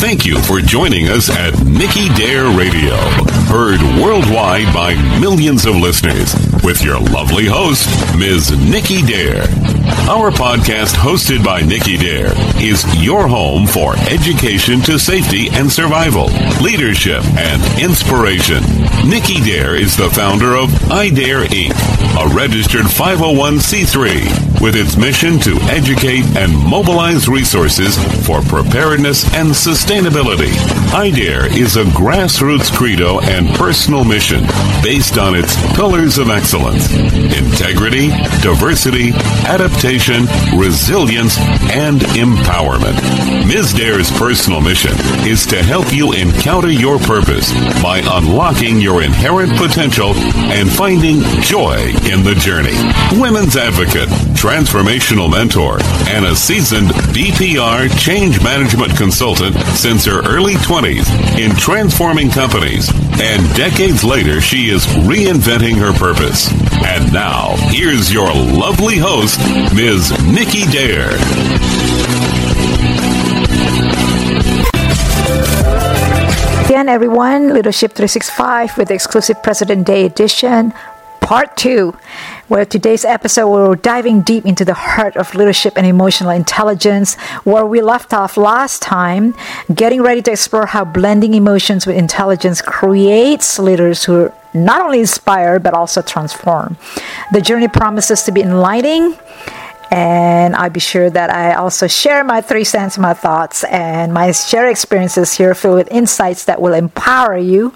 Thank you for joining us at Nicky Dare Radio, heard worldwide by millions of listeners, with your lovely host, Ms. Nicky Dare. Our podcast, hosted by Nicky Dare, is your home for education to safety and survival, leadership, and inspiration. Nicky Dare is the founder of iDare Inc., a registered 501c3 with its mission to educate and mobilize resources for preparedness and sustainability. iDare is a grassroots credo and personal mission based on its pillars of excellence integrity, diversity, adaptation, resilience, and empowerment. Ms. Dare's personal mission is to help you encounter your purpose by unlocking your inherent potential and finding joy in the journey. Women's advocate, transformational mentor, and a seasoned BPR change management consultant since her early 20s in transforming companies. And decades later, she is reinventing her purpose. And now, here's your lovely host, Ms. Nicky Dare. Again, everyone, Leadership 365 with the exclusive President Day edition, part two, where today's episode we're diving deep into the heart of leadership and emotional intelligence, where we left off last time, getting ready to explore how blending emotions with intelligence creates leaders who not only inspire but also transform. The journey promises to be enlightening and I'll be sure that I also share my three cents, my thoughts, and my share experiences here filled with insights that will empower you,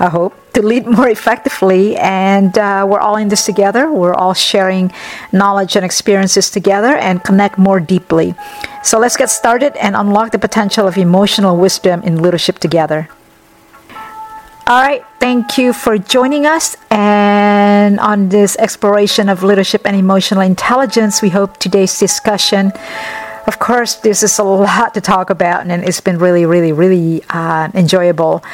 I hope, to lead more effectively. And uh, we're all in this together. We're all sharing knowledge and experiences together and connect more deeply. So let's get started and unlock the potential of emotional wisdom in leadership together. All right, thank you for joining us. And on this exploration of leadership and emotional intelligence, we hope today's discussion. Of course, this is a lot to talk about, and it's been really, really, really uh, enjoyable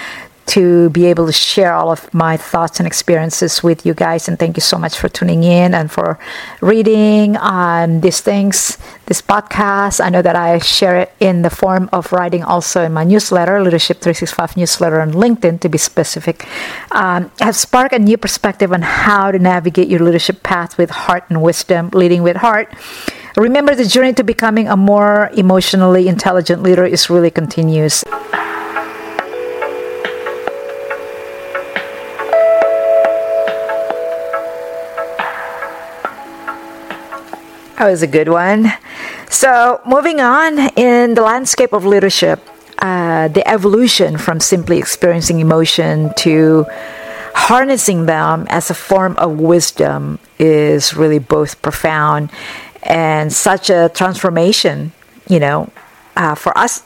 to be able to share all of my thoughts and experiences with you guys. And thank you so much for tuning in and for reading um, these things, this podcast. I know that I share it in the form of writing also in my newsletter, Leadership 365 newsletter on LinkedIn to be specific. Um, have sparked a new perspective on how to navigate your leadership path with heart and wisdom, leading with heart. Remember, the journey to becoming a more emotionally intelligent leader is really continuous. That was a good one. So, moving on in the landscape of leadership, uh, the evolution from simply experiencing emotion to harnessing them as a form of wisdom is really both profound and such a transformation, you know, uh, for us,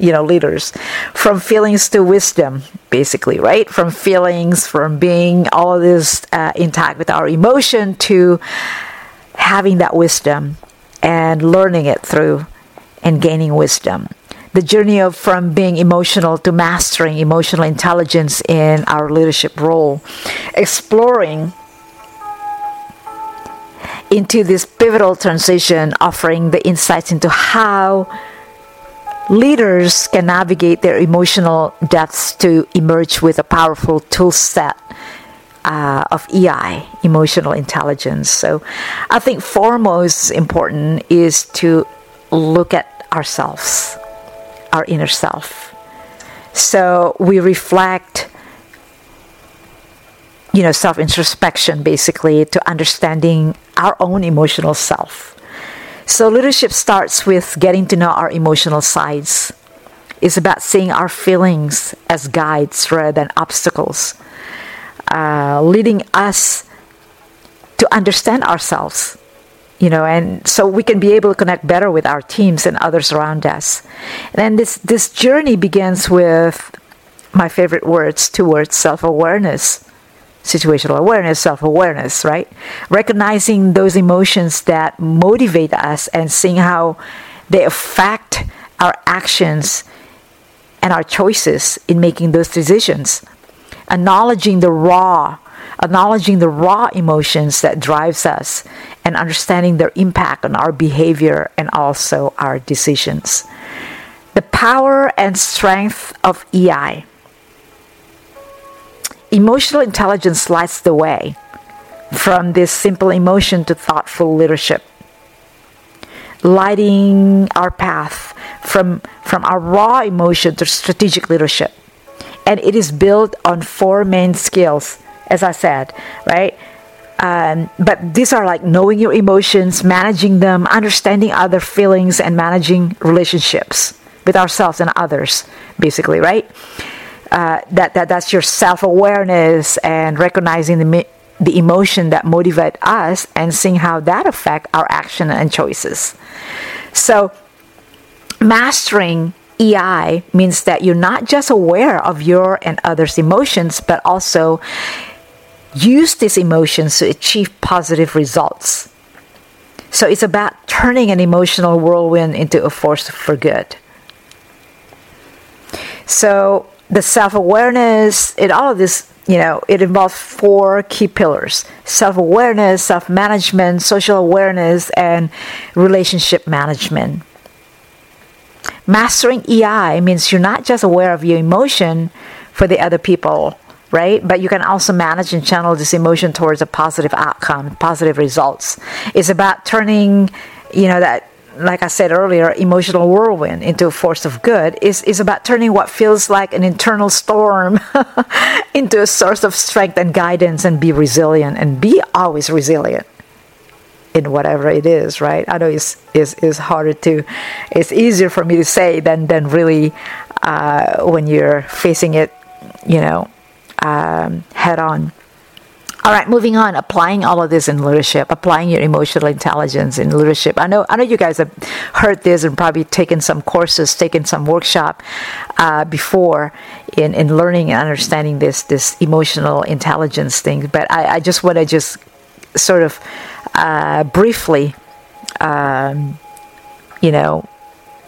you know, leaders from feelings to wisdom, basically, right? From feelings, from being all this uh, intact with our emotion to having that wisdom and learning it through and gaining wisdom. The journey of from being emotional to mastering emotional intelligence in our leadership role, exploring into this pivotal transition, offering the insights into how leaders can navigate their emotional depths to emerge with a powerful tool set uh, of EI, emotional intelligence. So I think foremost important is to look at ourselves, our inner self. So we reflect, you know, self introspection basically to understanding our own emotional self. So leadership starts with getting to know our emotional sides. It's about seeing our feelings as guides rather than obstacles uh, leading us to understand ourselves you know and so we can be able to connect better with our teams and others around us. And this this journey begins with my favorite words towards self-awareness situational awareness self-awareness right? Recognizing those emotions that motivate us and seeing how they affect our actions and our choices in making those decisions acknowledging the raw acknowledging the raw emotions that drives us and understanding their impact on our behavior and also our decisions The power and strength of EI. Emotional intelligence lights the way from this simple emotion to thoughtful leadership, lighting our path from, from our raw emotion to strategic leadership. And it is built on four main skills, as I said, right? Um, but these are like knowing your emotions, managing them, understanding other feelings, and managing relationships with ourselves and others, basically, right? Uh, that, that that's your self awareness and recognizing the the emotion that motivate us and seeing how that affect our action and choices. So mastering EI means that you're not just aware of your and others' emotions, but also use these emotions to achieve positive results. So it's about turning an emotional whirlwind into a force for good. So the self awareness in all of this, you know, it involves four key pillars self awareness, self management, social awareness, and relationship management. Mastering EI means you're not just aware of your emotion for the other people, right? But you can also manage and channel this emotion towards a positive outcome, positive results. It's about turning, you know, that like I said earlier, emotional whirlwind into a force of good is, is about turning what feels like an internal storm into a source of strength and guidance and be resilient and be always resilient in whatever it is, right? I know it's, it's, it's harder to, it's easier for me to say than, than really uh, when you're facing it, you know, um, head on. All right, moving on. Applying all of this in leadership, applying your emotional intelligence in leadership. I know, I know you guys have heard this and probably taken some courses, taken some workshop uh, before in, in learning and understanding this this emotional intelligence thing. But I, I just want to just sort of uh, briefly, um, you know,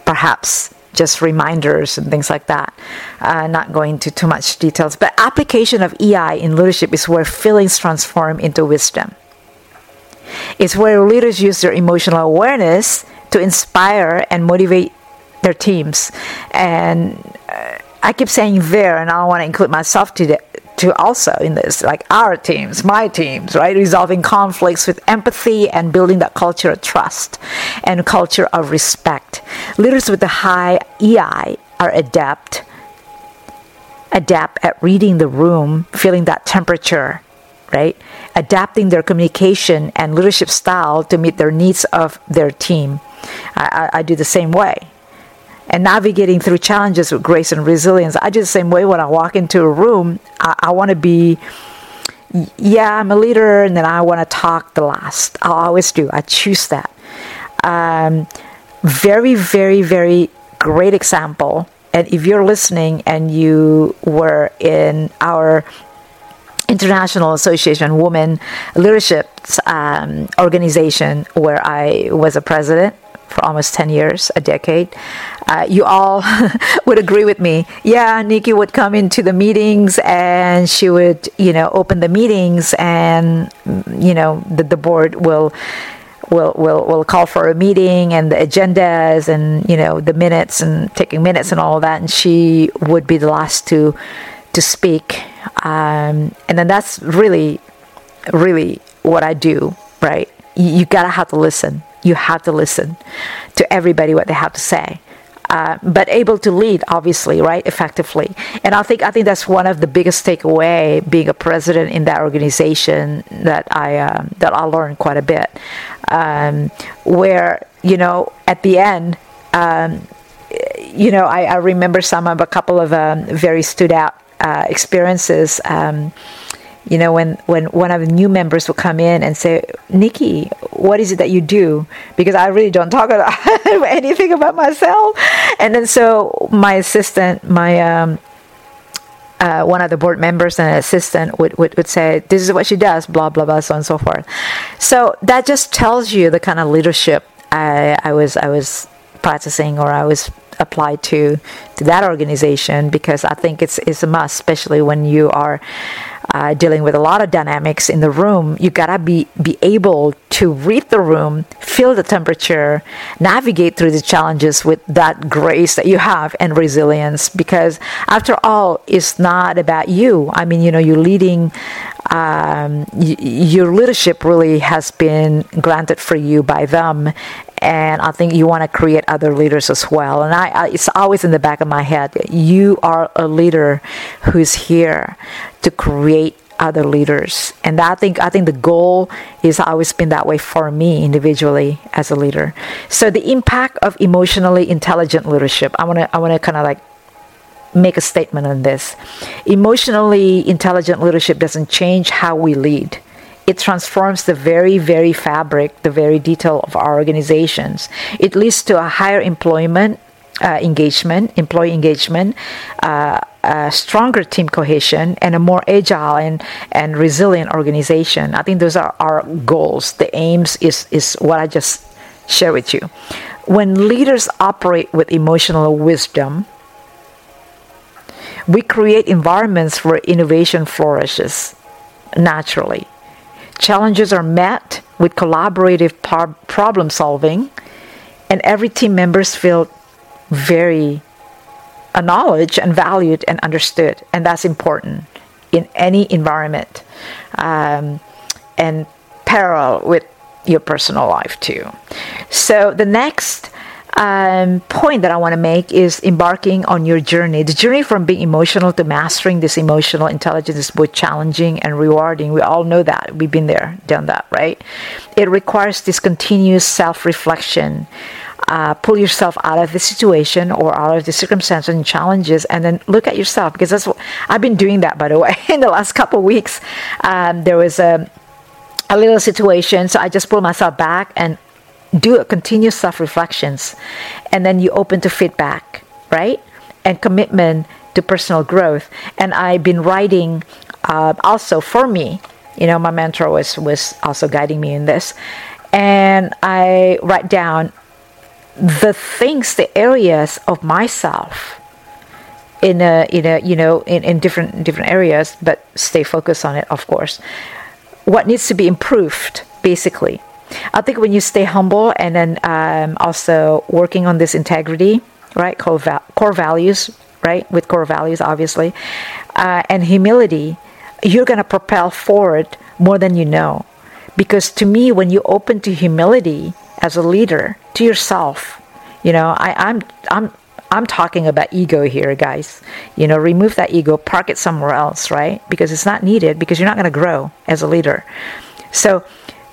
perhaps just reminders and things like that. Uh, not going into too much details, but application of EI in leadership is where feelings transform into wisdom. It's where leaders use their emotional awareness to inspire and motivate their teams. And uh, I keep saying there, and I don't want to include myself to to also in this, like our teams, my teams, right? Resolving conflicts with empathy and building that culture of trust and culture of respect. Leaders with a high EI are adept adept at reading the room, feeling that temperature, right? Adapting their communication and leadership style to meet their needs of their team. I, I, I do the same way and navigating through challenges with grace and resilience. I do the same way when I walk into a room. I, I want to be, yeah, I'm a leader, and then I want to talk the last. I always do. I choose that. Um, very, very, very great example. And if you're listening and you were in our International Association Women Leadership um, organization where I was a president for almost 10 years, a decade. Uh, you all would agree with me. Yeah, Nicky would come into the meetings and she would, you know, open the meetings and, you know, the, the board will will will will call for a meeting and the agendas and you know the minutes and taking minutes and all that and she would be the last to to speak um, and then that's really really what I do right you, you gotta have to listen you have to listen to everybody what they have to say. Uh, but able to lead, obviously, right, effectively. And I think I think that's one of the biggest takeaway being a president in that organization that I uh, that I learned quite a bit. Um, where you know at the end, um, you know, I, I, remember some of a couple of um, very stood out uh, experiences. Um, you know, when, when one of the new members will come in and say, Nicky, what is it that you do? Because I really don't talk about anything about myself. And then so my assistant, my um, uh, one of the board members and an assistant would, would, would say, This is what she does, blah, blah, blah, so on and so forth. So that just tells you the kind of leadership I, I was I was practicing or I was applied to to that organization because I think it's it's a must, especially when you are uh, dealing with a lot of dynamics in the room, you gotta be be able to read the room, feel the temperature, navigate through the challenges with that grace that you have and resilience. Because after all, it's not about you. I mean, you know, you're leading. Um, y- your leadership really has been granted for you by them, and I think you want to create other leaders as well. And I, I, it's always in the back of my head. You are a leader who's here to create other leaders, and I think I think the goal is always been that way for me individually as a leader. So the impact of emotionally intelligent leadership. I want to I want to kind of like make a statement on this. Emotionally intelligent leadership doesn't change how we lead it transforms the very, very fabric, the very detail of our organizations. It leads to a higher employment uh, engagement, employee engagement, uh, stronger team cohesion, and a more agile and, and resilient organization. I think those are our goals. The aims is, is what I just shared with you. When leaders operate with emotional wisdom, we create environments where innovation flourishes naturally. Challenges are met with collaborative par- problem solving, and every team members feel very acknowledged and valued and understood, and that's important in any environment, um, and parallel with your personal life too. So the next um, point that I want to make is embarking on your journey. The journey from being emotional to mastering this emotional intelligence is both challenging and rewarding. We all know that. We've been there, done that, right? It requires this continuous self reflection. Uh, pull yourself out of the situation or out of the circumstances and challenges and then look at yourself because that's what I've been doing that by the way in the last couple weeks um, there was a a little situation so I just pulled myself back and do a continuous self reflections and then you open to feedback right? And commitment to personal growth. And i've been writing uh, also for me you know my mentor was was also guiding me in this. And i write down the things the areas of myself in a in a you know in, in different different areas but stay focused on it of course. What needs to be improved basically I think when you stay humble and then um, also working on this integrity, right, core, core values, right, with core values, obviously, uh, and humility, you're going to propel forward more than you know. Because to me, when you open to humility as a leader, to yourself, you know, I, I'm, I'm, I'm talking about ego here, guys. You know, remove that ego, park it somewhere else, right? Because it's not needed because you're not going to grow as a leader. So,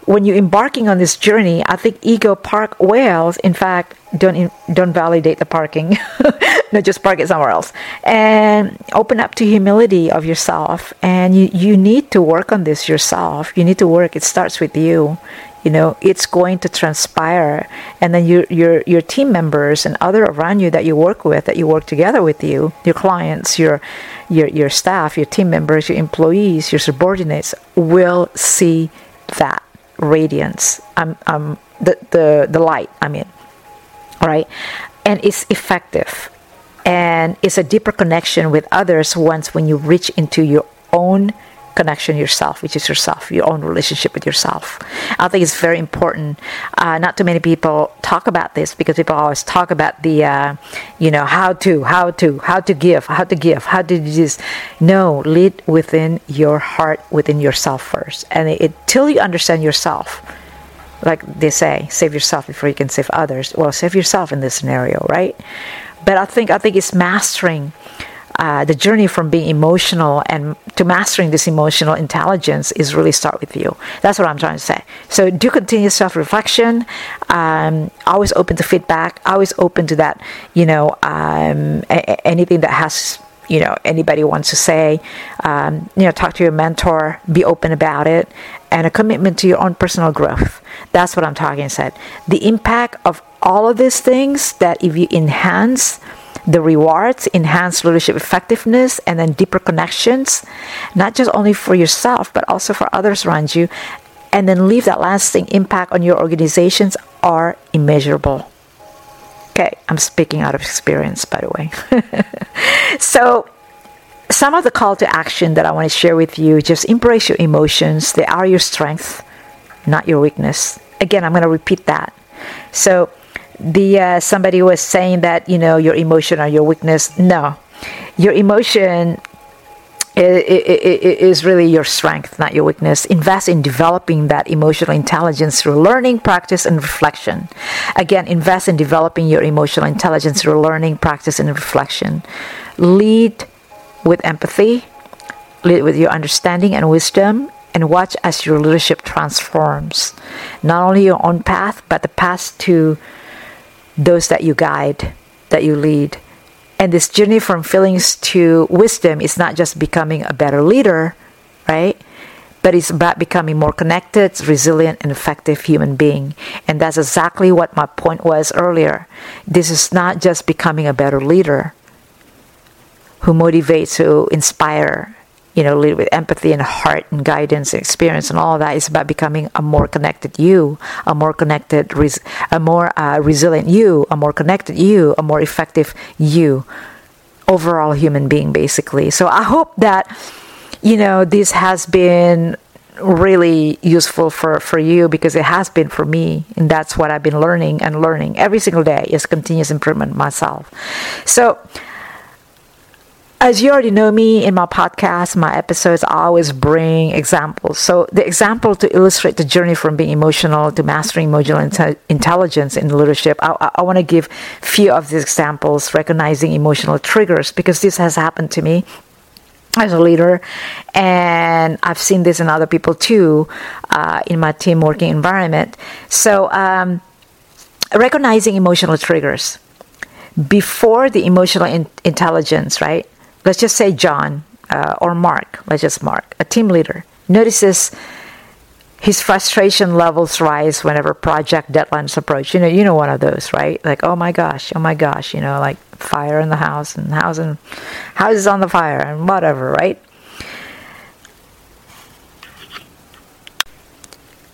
when you're embarking on this journey, I think ego park whales, in fact, don't don't validate the parking. no, just park it somewhere else, and open up to humility of yourself. And you you need to work on this yourself. You need to work. It starts with you. You know, it's going to transpire, and then your your your team members and other around you that you work with, that you work together with you, your clients, your your your staff, your team members, your employees, your subordinates will see that radiance. Um, um, the, the, the light i mean right? And it's effective. And it's a deeper connection with others once when you reach into your own connection yourself, which is yourself, your own relationship with yourself. I think it's very important. Uh, not too many people talk about this because people always talk about the, uh, you know, how to, how to, how to give, how to give, how to do this. No, lead within your heart, within yourself first, and it, till you understand yourself. Like they say, save yourself before you can save others. Well, save yourself in this scenario, right? But I think I think it's mastering uh, the journey from being emotional and to mastering this emotional intelligence is really start with you. That's what I'm trying to say. So do continuous self reflection. Um, always open to feedback. Always open to that. You know, um, a- anything that has you know anybody wants to say um, you know talk to your mentor be open about it and a commitment to your own personal growth that's what i'm talking about the impact of all of these things that if you enhance the rewards, enhanced leadership effectiveness, and then deeper connections, not just only for yourself, but also for others around you, and then leave that lasting impact on your organizations are immeasurable. Okay, I'm speaking out of experience, by the way. so, some of the call to action that I want to share with you just embrace your emotions. They are your strength, not your weakness. Again, I'm going to repeat that. So, the uh, somebody was saying that you know your emotion or your weakness. No, your emotion is really your strength, not your weakness. Invest in developing that emotional intelligence through learning, practice, and reflection. Again, invest in developing your emotional intelligence through learning, practice, and reflection. Lead with empathy, lead with your understanding and wisdom, and watch as your leadership transforms not only your own path, but the path to those that you guide, that you lead. And this journey from feelings to wisdom is not just becoming a better leader, right? But it's about becoming more connected, resilient, and effective human being. And that's exactly what my point was earlier. This is not just becoming a better leader who motivates, who inspire, you know, lead with empathy and heart and guidance and experience and all that. It's about becoming a more connected you, a more connected, res- a more uh, resilient you, a more connected you, a more effective you, overall human being, basically. So I hope that, you know, this has been really useful for, for you because it has been for me and that's what I've been learning and learning every single day is continuous improvement myself. So as you already know me in my podcast, my episodes, I always bring examples. So, the example to illustrate the journey from being emotional to mastering emotional inte- intelligence in leadership, I, I, I want to give few of these examples, recognizing emotional triggers, because this has happened to me as a leader, and I've seen this in other people too uh, in my team working environment. So, um, recognizing emotional triggers before the emotional in- intelligence, right? Let's just say John uh, or Mark, let's just Mark, a team leader, notices his frustration levels rise whenever project deadlines approach. You know, you know one of those, right? Like, oh my gosh, oh my gosh, you know, like fire in the house and house and house is on the fire and whatever, right?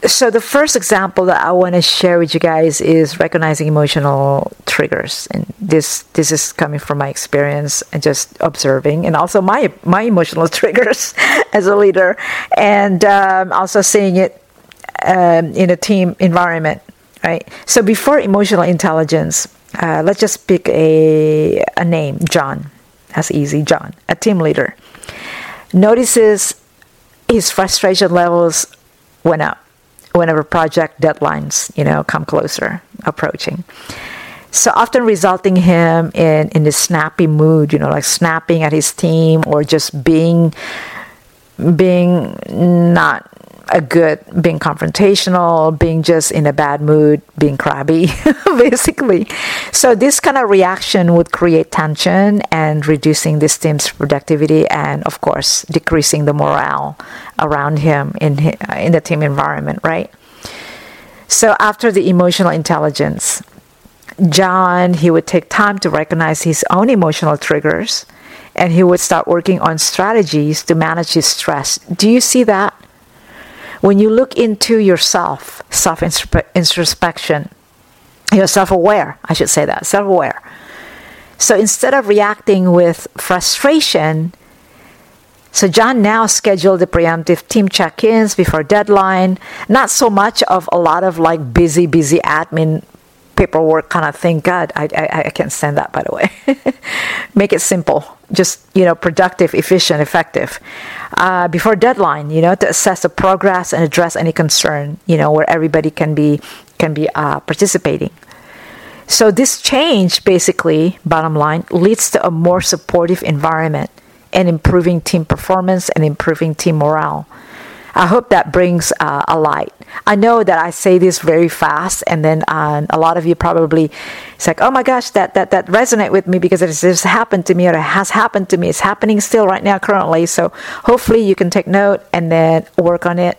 So the first example that I want to share with you guys is recognizing emotional triggers, and this this is coming from my experience and just observing, and also my my emotional triggers as a leader, and um, also seeing it um, in a team environment, right? So before emotional intelligence, uh, let's just pick a a name, John. That's easy, John, a team leader, notices his frustration levels went up whenever project deadlines, you know, come closer, approaching. So often resulting him in, in this snappy mood, you know, like snapping at his team or just being being not a good being confrontational being just in a bad mood being crabby basically. So this kind of reaction would create tension and reducing this team's productivity and of course decreasing the morale around him in in the team environment right? So after the emotional intelligence john he would take time to recognize his own emotional triggers and he would start working on strategies to manage his stress. Do you see that when you look into yourself, self introspection, you're self aware, I should say that, self aware. So instead of reacting with frustration, so John now scheduled the preemptive team check-ins before deadline. Not so much of a lot of like busy, busy admin paperwork kind of thing. God, I, I, I can't stand that, by the way. Make it simple, just, you know, productive, efficient, effective. Uh, before deadline, you know, to assess the progress and address any concern, you know, where everybody can be, can be uh, participating. So this change, basically, bottom line, leads to a more supportive environment and improving team performance and improving team morale. I hope that brings uh, a light. I know that I say this very fast, and then uh, a lot of you probably it's like, oh my gosh, that that that resonate with me because it has happened to me or it has happened to me. It's happening still right now, currently. So hopefully you can take note and then work on it,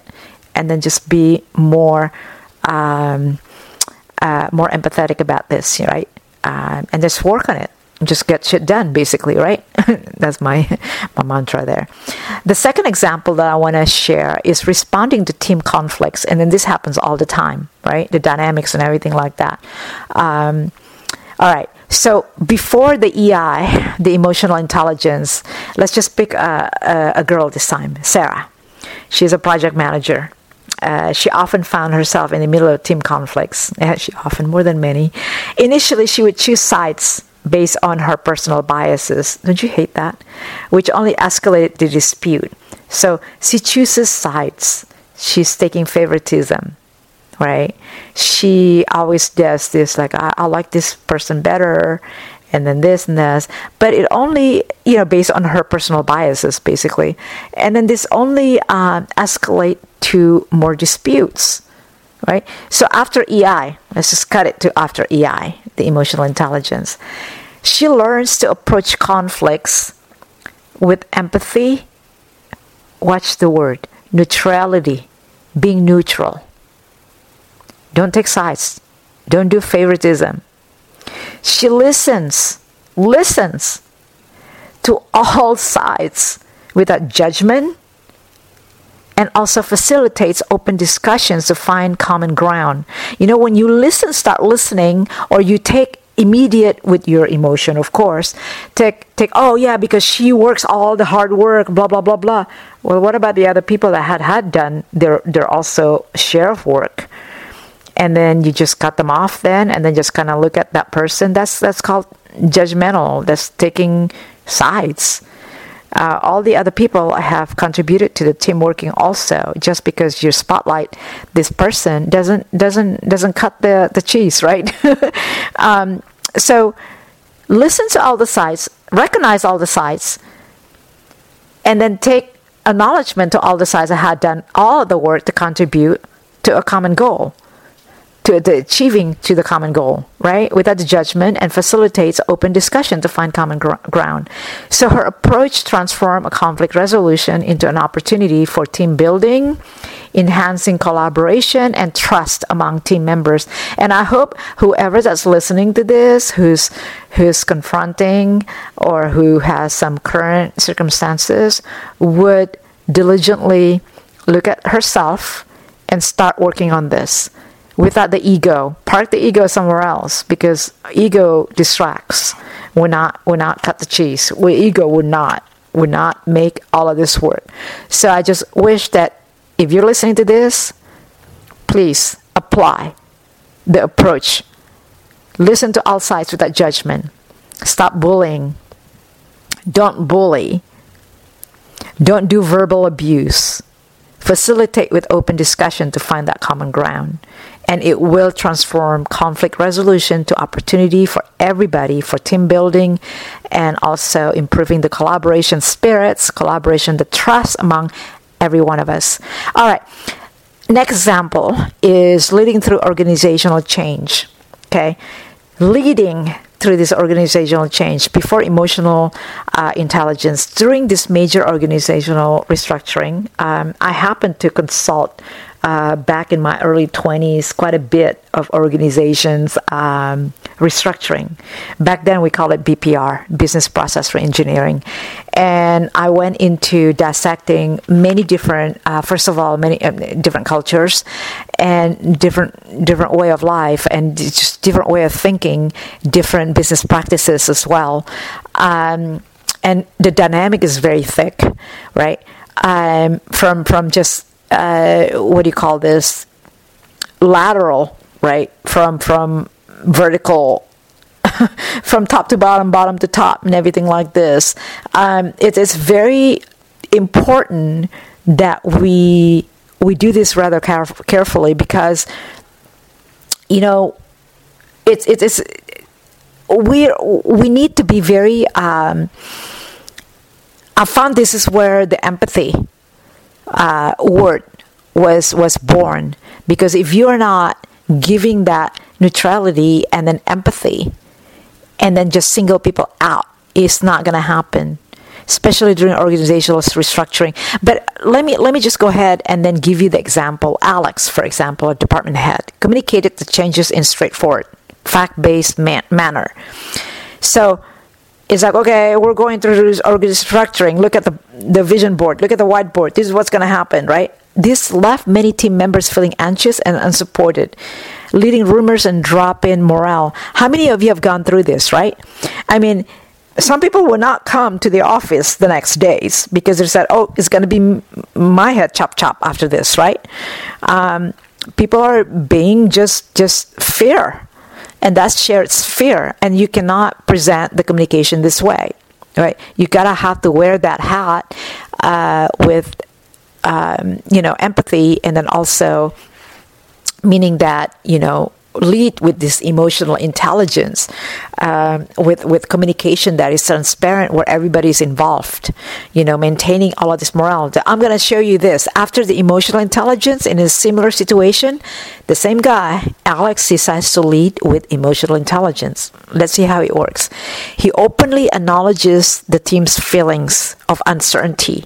and then just be more um, uh, more empathetic about this, right? Uh, and just work on it just get shit done basically right that's my my mantra there the second example that i want to share is responding to team conflicts and then this happens all the time right the dynamics and everything like that um, all right So before the EI, the emotional intelligence, let's just pick a, a, a girl this time, Sarah. She's a project manager. Uh, she often found herself in the middle of team conflicts. She often, more than many. Initially, she would choose sides based on her personal biases. Don't you hate that? Which only escalated the dispute. So she chooses sides. She's taking favoritism, right? She always does this, like, I, I like this person better, and then this and this. But it only, you know, based on her personal biases, basically. And then this only um, escalate to more disputes right? So after EI, let's just cut it to after EI, the emotional intelligence. She learns to approach conflicts with empathy. Watch the word neutrality, being neutral. Don't take sides. Don't do favoritism. She listens, listens to all sides without judgment and also facilitates open discussions to find common ground. You know, when you listen, start listening, or you take immediate with your emotion, of course, take take oh yeah, because she works all the hard work, blah blah blah blah. Well, what about the other people that had had done their their also share of work? And then you just cut them off then, and then just kind of look at that person. That's that's called judgmental. That's taking sides uh, all the other people have contributed to the team working also. Just because you spotlight this person doesn't doesn't doesn't cut the, the cheese right? Um, so listen to all the sides recognize all the sides and then take acknowledgement to all the sides that had done all of the work to contribute to a common goal to the achieving to the common goal, right? Without the judgment and facilitates open discussion to find common gr- ground. So her approach transformed a conflict resolution into an opportunity for team building, enhancing collaboration and trust among team members. And I hope whoever that's listening to this, who's who's confronting or who has some current circumstances, would diligently look at herself and start working on this without the ego. Park the ego somewhere else because ego distracts. We're not we're not cut the cheese. We ego would not would not make all of this work. So I just wish that if you're listening to this, please apply the approach. Listen to all sides without judgment. Stop bullying. Don't bully. Don't do verbal abuse. Facilitate with open discussion to find that common ground and it will transform conflict resolution to opportunity for everybody for team building and also improving the collaboration spirits collaboration the trust among every one of us. All right. Next example is leading through organizational change okay? Leading through this organizational change before emotional uh, intelligence during this major organizational restructuring um, i happened to consult uh, back in my early 20s quite a bit of organizations um, restructuring. Back then we called it BPR, Business Process Reengineering. And I went into dissecting many different, uh, first of all, many uh, different cultures and different different way of life and just different way of thinking, different business practices as well. Um, and the dynamic is very thick, right? Um, from from just uh, what do you call this? Lateral right? From from vertical from top to bottom bottom to top and everything like this. Um, it is very important that we we do this rather caref- carefully because you know it's it's, it's we we need to be very um, I found this is where the empathy uh, word was was born. Because if you're not giving that neutrality and then empathy and then just single people out it's not going to happen especially during organizational restructuring. But let me let me just go ahead and then give you the example. Alex for example a department head communicated the changes in straightforward fact-based man- manner. So it's like okay we're going through this restructuring look at the the vision board look at the whiteboard this is what's going to happen right this left many team members feeling anxious and unsupported, leading rumors and drop in morale. How many of you have gone through this, right? I mean, some people will not come to the office the next days because they said, "Oh, it's going to be my head chop chop after this," right? Um, people are being just just fear, and that's shared sphere and you cannot present the communication this way, right? You gotta have to wear that hat uh, with um, you know empathy, and then also meaning that you know lead with this emotional intelligence, um, with with communication that is transparent, where everybody is involved. You know, maintaining all of this morale. I'm going to show you this after the emotional intelligence in a similar situation. The same guy, Alex, decides to lead with emotional intelligence. Let's see how it works. He openly acknowledges the team's feelings of uncertainty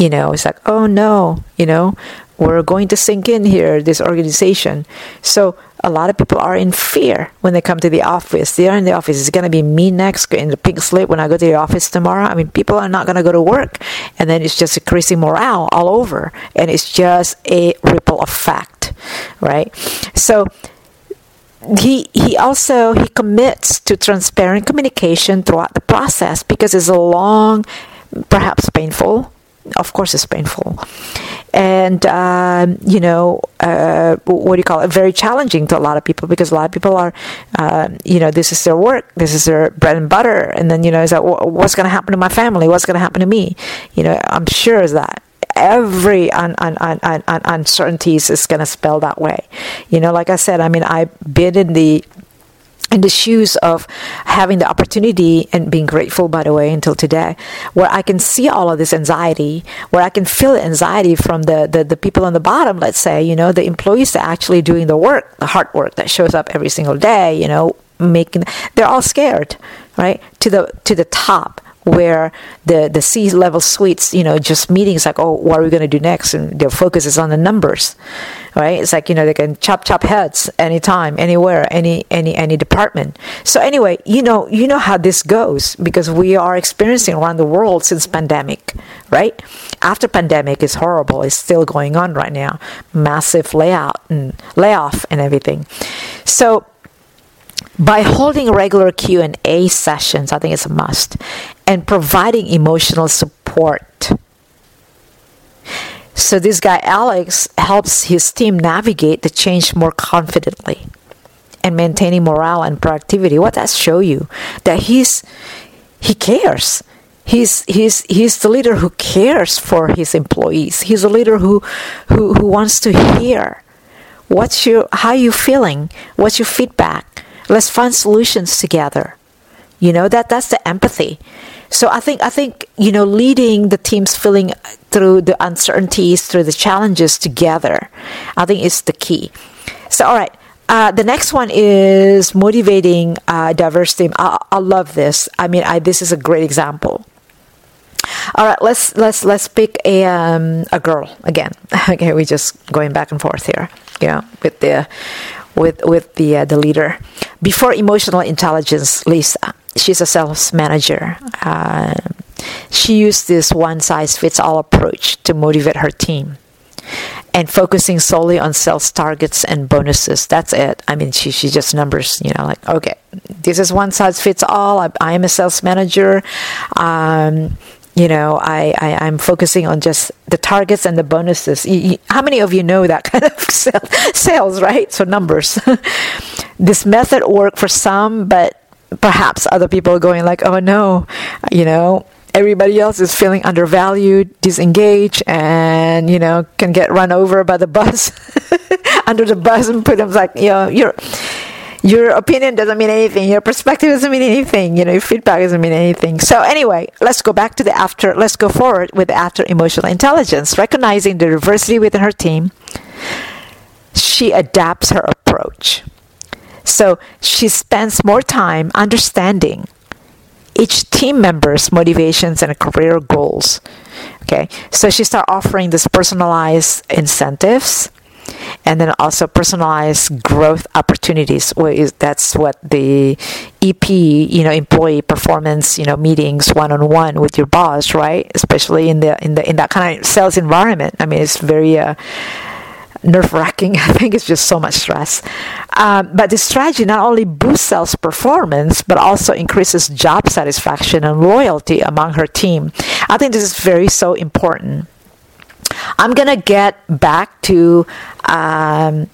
you know it's like oh no you know we're going to sink in here, this organization. So a lot of people are in fear when they come to the office. They are in the office. It's going to be me next in the pink slip when I go to the office tomorrow. I mean, people are not going to go to work. And then it's just increasing morale all over. And it's just a ripple effect, right? So he he also he commits to transparent communication throughout the process because it's a long perhaps painful of course it's painful. And um, you know uh, what do you call it? Very challenging to a lot of people because a lot of people are uh, you know this is their work this is their bread and butter. And then you know is that what's going to happen to my family? What's going to happen to me? You know i'm sure that every un- un- un- uncertainties is going to spell that way. You know like i said i mean i've been in the in the shoes of having the opportunity and being grateful by the way until today where i can see all of this anxiety where i can feel the anxiety from the, the, the people on the bottom let's say you know the employees that are actually doing the work the hard work that shows up every single day you know making they're all scared right to the to the top where the the C level suites, you know, just meetings like, oh, what are we going to do next? And their focus is on the numbers, right? It's like you know they can chop chop heads anytime, anywhere, any any any department. So anyway, you know you know how this goes because we are experiencing around the world since pandemic, right? After pandemic is horrible. It's still going on right now, massive layout and layoff and everything. So by holding regular q&a sessions i think it's a must and providing emotional support. So this guy alex helps his team navigate the change more confidently and maintaining morale and productivity. What does show you? That he's he cares. He's he's he's the leader who cares for his employees. He's a leader who who, who wants to hear what's your how you feeling what's your feedback let's find solutions together you know that that's the empathy so i think i think you know leading the teams feeling through the uncertainties through the challenges together i think is the key so all right uh, the next one is motivating uh, diverse team. I, I love this. I mean, I, this is a great example. All right, let's let's let's pick a um, a girl again. okay, we're just going back and forth here. Yeah, with the with with the uh, the leader. Before emotional intelligence, Lisa, she's a sales manager. Uh, she used this one size fits all approach to motivate her team and focusing solely on sales targets and bonuses. That's it. I mean, she, she just numbers, you know, like, okay, this is one size fits all. I, I am a sales manager. Um, you know I, I I'm focusing on just the targets and the bonuses. You, you, how many of you know that kind of sales right? So numbers. This method worked for some but perhaps other people are going like oh no you know? Everybody else is feeling undervalued disengaged and you know can get run over by the bus under the bus and put them like you know you're your opinion doesn't mean anything your perspective doesn't mean anything you know your feedback doesn't mean anything. So anyway let's go back to the after let's go forward with the after emotional intelligence recognizing the diversity within her team. She adapts her approach. So she spends more time understanding each team member's motivations and career goals okay? So she start offering this personalized incentives and then also personalized growth opportunities. That's what the EP, you know, employee performance, you know, meetings one on one with your boss, right? Especially in the in the in that kind of sales environment. I mean, it's very uh, nerve wracking. I think it's just so much stress. Um, but this strategy not only boosts sales performance, but also increases job satisfaction and loyalty among her team. I think this is very so important. I'm gonna get back to um,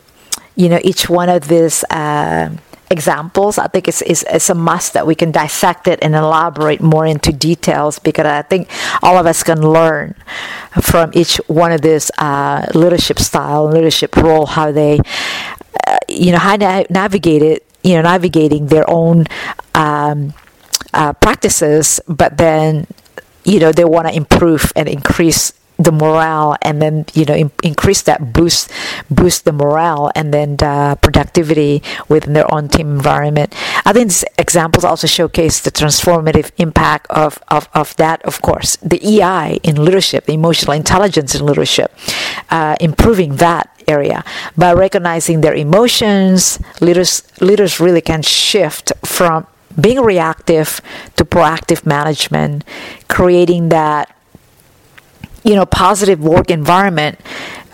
you know each one of these uh, examples. I think it's, it's, it's a must that we can dissect it and elaborate more into details because I think all of us can learn from each one of these uh, leadership style, leadership role, how they uh, you know how to navigate it, you know navigating their own. Um, uh, practices, but then you know they want to improve and increase the morale and then you know in, increase that boost boost the morale and then the productivity within their own team environment. I think these examples also showcase the transformative impact of, of, of that of course. The ei in leadership the emotional intelligence in leadership uh, improving that area. By recognizing their emotions leaders leaders really can shift from being reactive to proactive management creating that you know positive work environment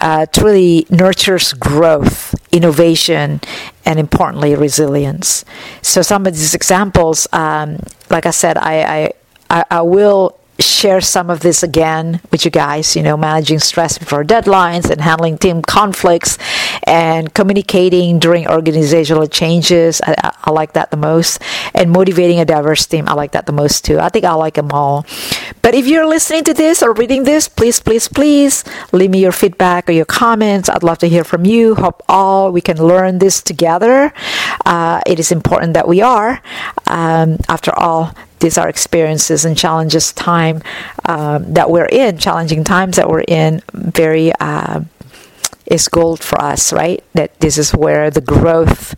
uh, truly nurtures growth, innovation, and importantly resilience. So some of these examples, um, like I said, I, I I will share some of this again with you guys, you know, managing stress before deadlines and handling team conflicts and communicating during organizational changes. I, I, like that the most. And motivating a diverse team. I like that the most too. I think I like them all. But if you're listening to this or reading this, please, please, please leave me your feedback or your comments. I'd love to hear from you. Hope all we can learn this together. Uh, it is important that we are. Um, after all, these are experiences and challenges time um, that we're in, challenging times that we're in, very uh, is gold for us, right? That this is where the growth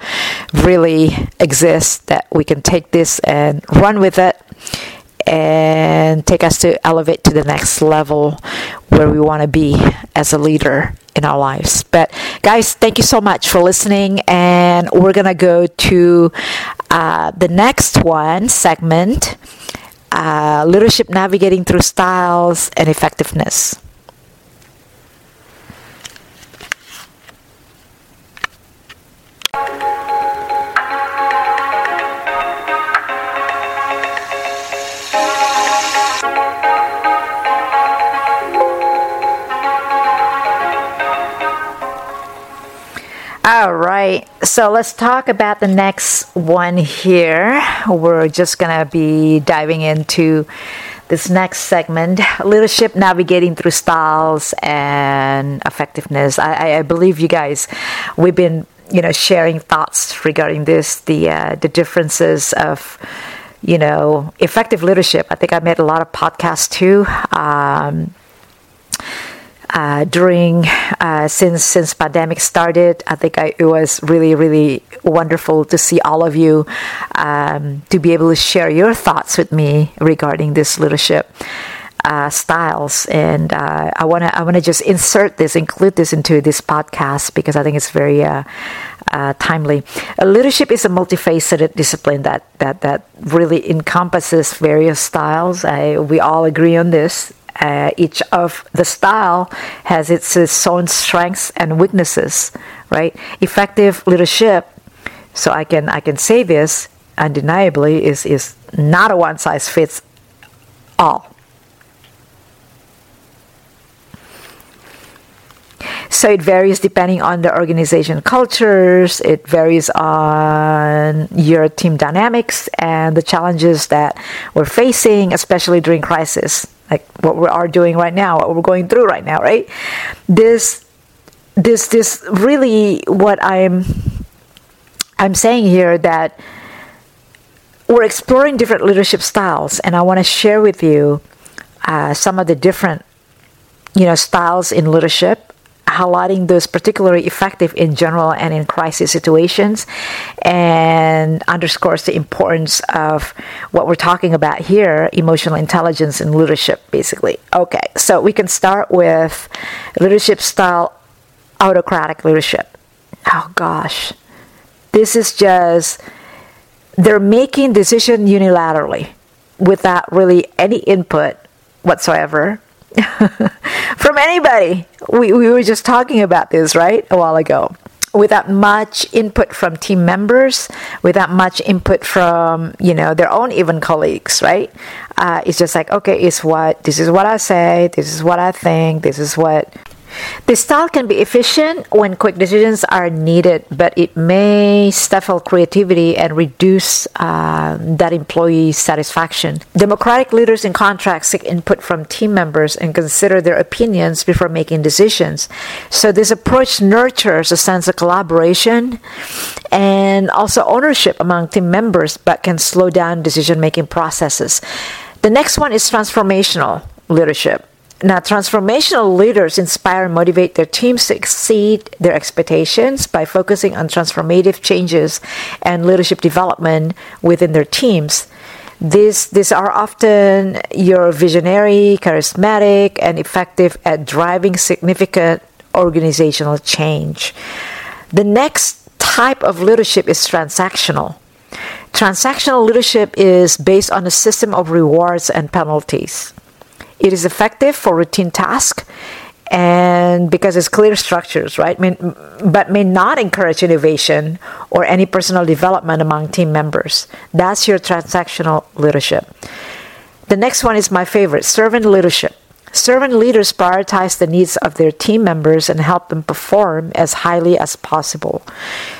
really exists, that we can take this and run with it and take us to elevate to the next level where we want to be as a leader in our lives. But guys, thank you so much for listening, and we're gonna go to uh, the next one segment: uh, leadership navigating through styles and effectiveness. All right, so let's talk about the next one here. We're just gonna be diving into this next segment leadership navigating through styles and effectiveness. I, I believe you guys, we've been you know sharing thoughts regarding this, the uh, the differences of you know effective leadership. I think I made a lot of podcasts too. Um, uh, during uh, since since pandemic started. I think I, it was really really wonderful to see all of you um, to be able to share your thoughts with me regarding this leadership. Uh, styles and uh, I want to I want to just insert this include this into this podcast because I think it's very uh, uh, timely. leadership is a multifaceted discipline that that that really encompasses various styles. I, we all agree on this uh, each of the style has its, its own strengths and weaknesses, right? Effective leadership, so I can I can say this undeniably is is not a one size fits all. So it varies depending on the organization cultures, it varies on your team dynamics and the challenges that we're facing, especially during crisis. Like what we are doing right now, what we're going through right now, right? This, this, this really what I'm, I'm saying here that we're exploring different leadership styles, and I want to share with you uh, some of the different, you know, styles in leadership highlighting those particularly effective in general and in crisis situations and underscores the importance of what we're talking about here emotional intelligence and leadership basically okay so we can start with leadership style autocratic leadership. Oh gosh. This is just they're making decision unilaterally without really any input whatsoever from anybody. We, we were just talking about this, right, a while ago. Without much input from team members, without much input from you know their own even colleagues, right? Uh, it's just like okay, it's what this is what I say, this is what I think, this is what the style can be efficient when quick decisions are needed, but it may stifle creativity and reduce uh, that employee satisfaction. Democratic leaders, in contrast, seek input from team members and consider their opinions before making decisions. So, this approach nurtures a sense of collaboration and also ownership among team members, but can slow down decision making processes. The next one is transformational leadership. Now, transformational leaders inspire and motivate their teams to exceed their expectations by focusing on transformative changes and leadership development within their teams. These, these are often your visionary, charismatic, and effective at driving significant organizational change. The next type of leadership is transactional. Transactional leadership is based on a system of rewards and penalties. It is effective for routine tasks and because it's clear structures, right? But may not encourage innovation or any personal development among team members. That's your transactional leadership. The next one is my favorite servant leadership. Servant leaders prioritize the needs of their team members and help them perform as highly as possible.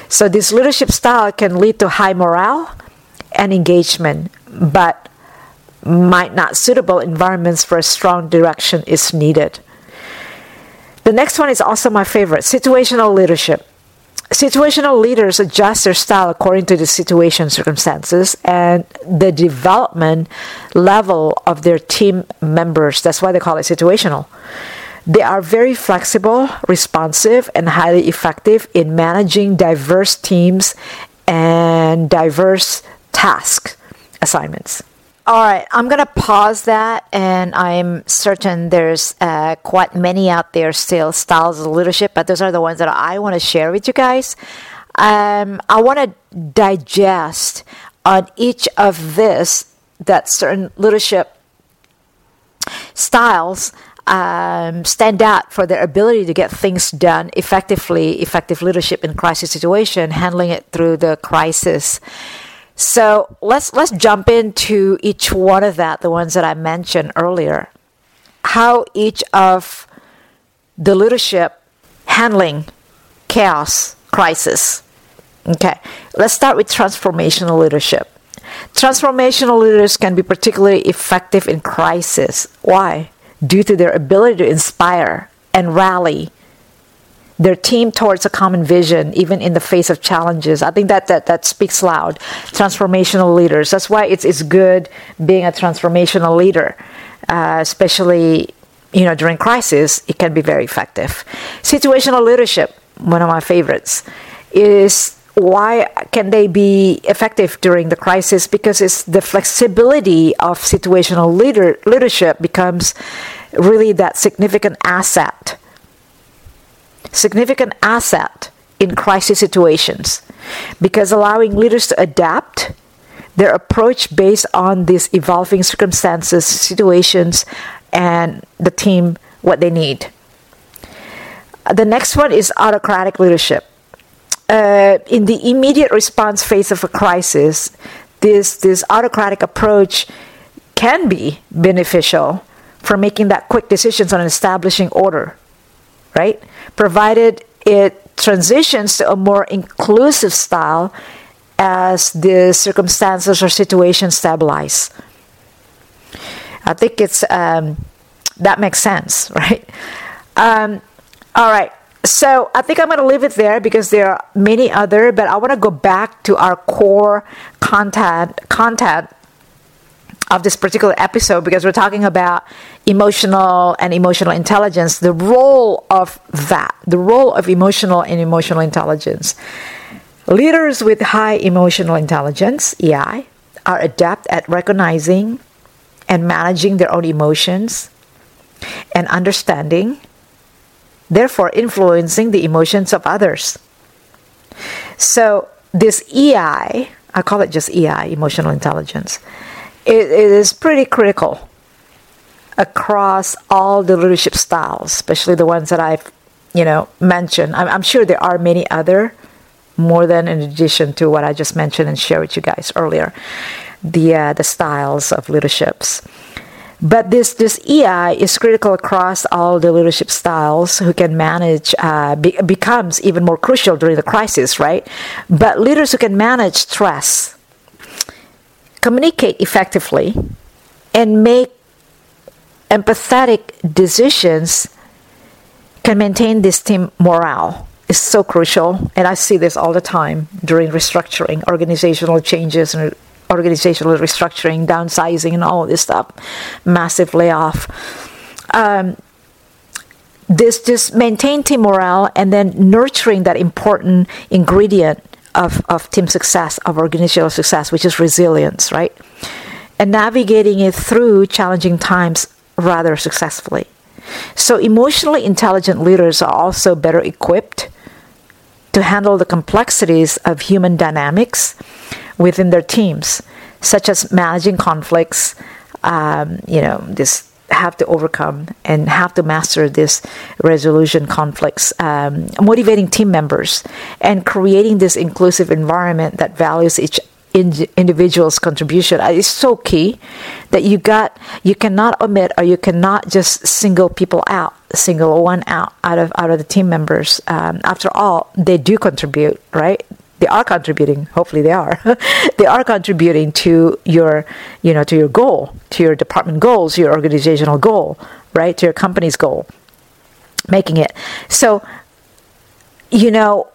So, this leadership style can lead to high morale and engagement, but might not suitable environments for a strong direction is needed. The next one is also my favorite situational leadership. Situational leaders adjust their style according to the situation circumstances and the development level of their team members. That's why they call it situational. They are very flexible, responsive, and highly effective in managing diverse teams and diverse task assignments. All right, I'm going to pause that, and I'm certain there's uh, quite many out there still styles of leadership, but those are the ones that I want to share with you guys. Um, I want to digest on each of this that certain leadership styles um, stand out for their ability to get things done effectively, effective leadership in crisis situation, handling it through the crisis. So let's let's jump into each one of that, the ones that I mentioned earlier. How each of the leadership handling chaos, crisis. Okay, let's start with transformational leadership. Transformational leaders can be particularly effective in crisis. Why? Due to their ability to inspire and rally their team towards a common vision, even in the face of challenges. I think that that, that speaks loud. Transformational leaders. That's why it's, it's good being a transformational leader, uh, especially you know during crisis. It can be very effective. Situational leadership, one of my favorites, is why can they be effective during the crisis? Because it's the flexibility of situational leader leadership becomes really that significant asset significant asset in crisis situations because allowing leaders to adapt their approach based on these evolving circumstances, situations, and the team what they need. The next one is autocratic leadership. Uh, in the immediate response phase of a crisis, this this autocratic approach can be beneficial for making that quick decisions on establishing order right? Provided it transitions to a more inclusive style as the circumstances or situation stabilize. I think it's um, that makes sense, right? Um, all right. So I think I'm going to leave it there because there are many other, but I want to go back to our core content content of this particular episode because we're talking about emotional and emotional intelligence, the role of that, the role of emotional and emotional intelligence. Leaders with high emotional intelligence, EI, are adept at recognizing and managing their own emotions and understanding therefore influencing the emotions of others. So, this EI, I call it just EI, emotional intelligence, it, it is pretty critical across all the leadership styles, especially the ones that I've, you know, mentioned. I'm, I'm sure there are many other, more than in addition to what I just mentioned and shared with you guys earlier, the uh, the styles of leaderships. But this this EI is critical across all the leadership styles who can manage uh, be, becomes even more crucial during the crisis, right? But leaders who can manage stress, communicate effectively, and make empathetic decisions can maintain this team morale. Is so crucial and i see this all the time during restructuring organizational changes and organizational restructuring downsizing and all this stuff. Massive layoff. Um, this just maintain team morale and then nurturing that important ingredient of, of team success of organizational success which is resilience right and navigating it through challenging times rather successfully. So, emotionally intelligent leaders are also better equipped to handle the complexities of human dynamics within their teams, such as managing conflicts, um, you know, this have to overcome and have to master this resolution conflicts, um, motivating team members, and creating this inclusive environment that values each individual's contribution. Is so key that you got you cannot omit or you cannot just single people out single one out out of out of the team members. Um, after all they do contribute right they are contributing hopefully they are they are contributing to your you know to your goal to your department goals your organizational goal right to your company's goal making it so you know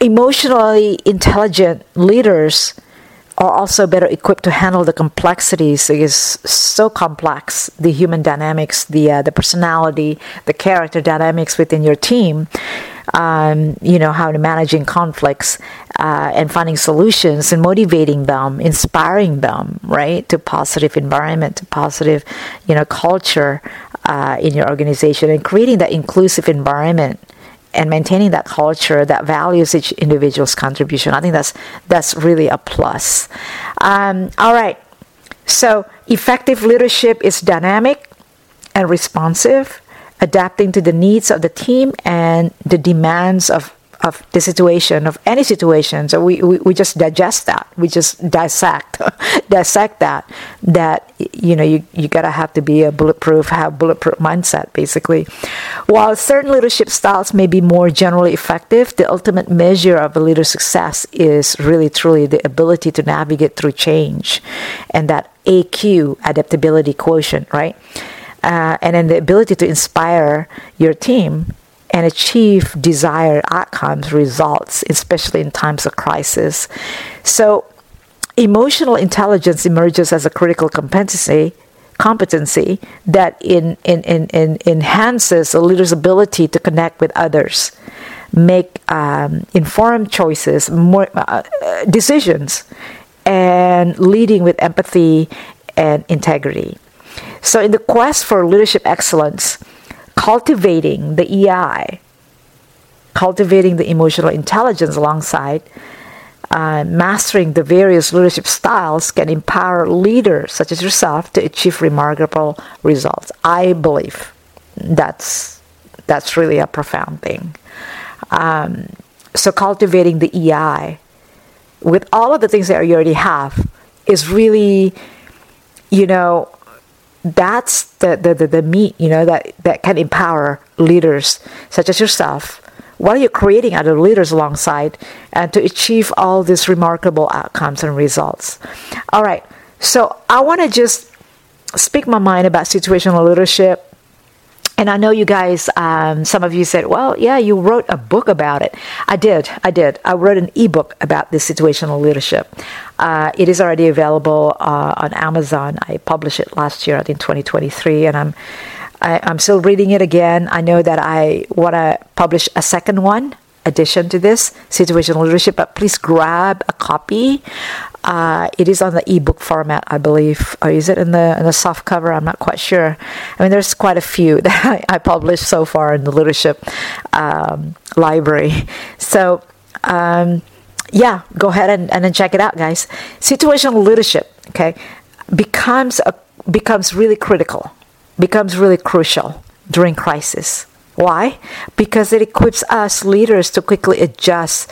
emotionally intelligent leaders are also better equipped to handle the complexities. It is so complex the human dynamics, the uh, the personality, the character dynamics within your team. Um, you know how to managing conflicts uh, and finding solutions and motivating them, inspiring them, right, to positive environment, to positive, you know, culture uh, in your organization, and creating that inclusive environment and maintaining that culture that values each individual's contribution. I think that's that's really a plus. Um, all right. So effective leadership is dynamic and responsive, adapting to the needs of the team and the demands of of the situation of any situation. So we, we, we just digest that. We just dissect dissect that that you know you, you gotta have to be a bulletproof have bulletproof mindset basically. While certain leadership styles may be more generally effective the ultimate measure of a leader's success is really truly the ability to navigate through change and that aq adaptability quotient right uh, and then the ability to inspire your team and achieve desired outcomes, results, especially in times of crisis. So, emotional intelligence emerges as a critical competency competency that in, in, in, in enhances a leader's ability to connect with others, make um, informed choices, more uh, decisions, and leading with empathy and integrity. So, in the quest for leadership excellence, cultivating the EI, cultivating the emotional intelligence alongside uh, mastering the various leadership styles can empower leaders such as yourself to achieve remarkable results. I believe that's that's really a profound thing. Um, so cultivating the EI with all of the things that you already have is really, you know, that's the, the, the, the meat, you know, that, that can empower leaders such as yourself. While you're creating other leaders alongside and to achieve all these remarkable outcomes and results. All right, so I want to just speak my mind about situational leadership and I know you guys, um, some of you said, well, yeah, you wrote a book about it. I did. I did. I wrote an ebook about this situational leadership. Uh, it is already available uh, on Amazon. I published it last year, I think 2023, and I'm I, am i am still reading it again. I know that I want to publish a second one, addition to this situational leadership, but please grab a copy. Uh, it is on the ebook format, I believe. Or is it in the in the soft cover? I'm not quite sure. I mean, there's quite a few that I, I published so far in the leadership um, library. So. Um, yeah, go ahead and, and then check it out, guys. Situational leadership, okay, becomes a, becomes really critical, becomes really crucial during crisis. Why? Because it equips us leaders to quickly adjust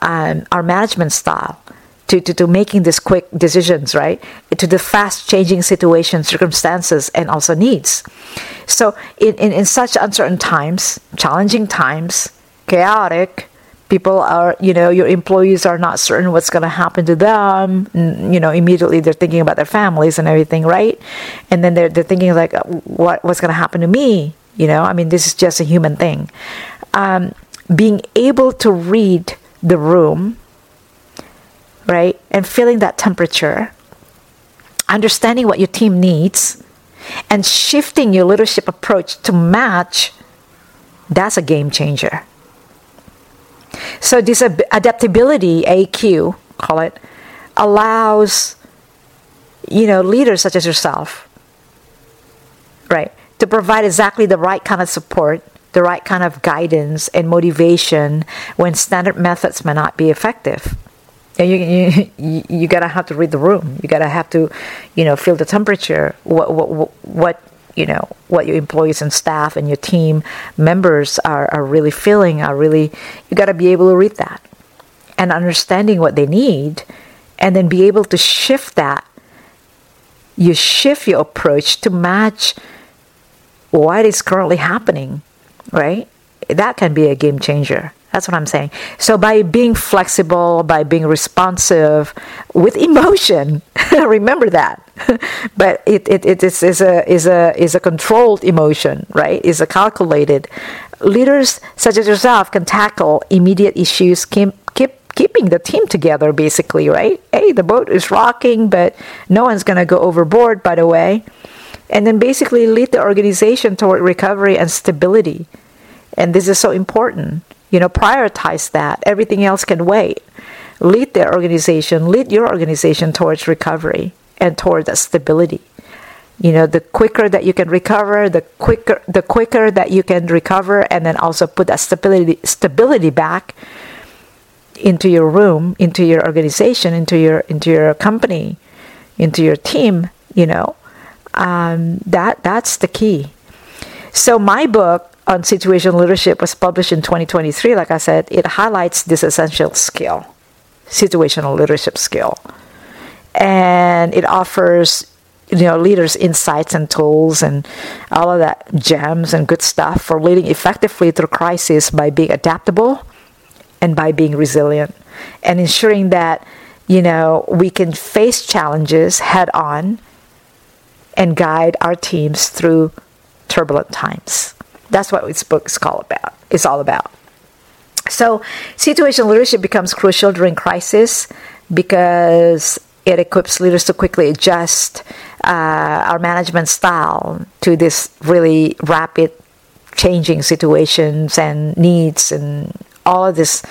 um, our management style to, to, to making these quick decisions, right? To the fast changing situations, circumstances, and also needs. So, in, in, in such uncertain times, challenging times, chaotic, people are you know your employees are not certain what's going to happen to them you know immediately they're thinking about their families and everything right and then they're, they're thinking like what what's going to happen to me you know i mean this is just a human thing. Um, being able to read the room right and feeling that temperature understanding what your team needs and shifting your leadership approach to match that's a game changer. So this adaptability, AQ, call it, allows you know leaders such as yourself, right, to provide exactly the right kind of support, the right kind of guidance and motivation when standard methods may not be effective. And you, you, you gotta have to read the room. You gotta have to, you know, feel the temperature. What, what, what you know what your employees and staff and your team members are, are really feeling are really you got to be able to read that and understanding what they need and then be able to shift that you shift your approach to match what is currently happening right that can be a game changer that's what I'm saying. So by being flexible, by being responsive with emotion, remember that. but it, it, it is, is a is a is a controlled emotion, right? Is a calculated. Leaders such as yourself can tackle immediate issues, keep, keep keeping the team together basically, right? Hey, the boat is rocking, but no one's gonna go overboard, by the way. And then basically lead the organization toward recovery and stability. And this is so important you know, prioritize that. Everything else can wait. Lead the organization, lead your organization towards recovery and towards stability. You know, the quicker that you can recover, the quicker the quicker that you can recover and then also put that stability stability back into your room, into your organization, into your into your company, into your team, you know. Um, that that's the key. So my book on situational leadership was published in 2023. Like I said, it highlights this essential skill, situational leadership skill, and it offers you know leaders insights and tools and all of that gems and good stuff for leading effectively through crisis by being adaptable and by being resilient and ensuring that you know we can face challenges head on and guide our teams through turbulent times that's what this book is all about. It's all about. So, situational leadership becomes crucial during crisis because it equips leaders to quickly adjust uh, our management style to this really rapid changing situations and needs and all of this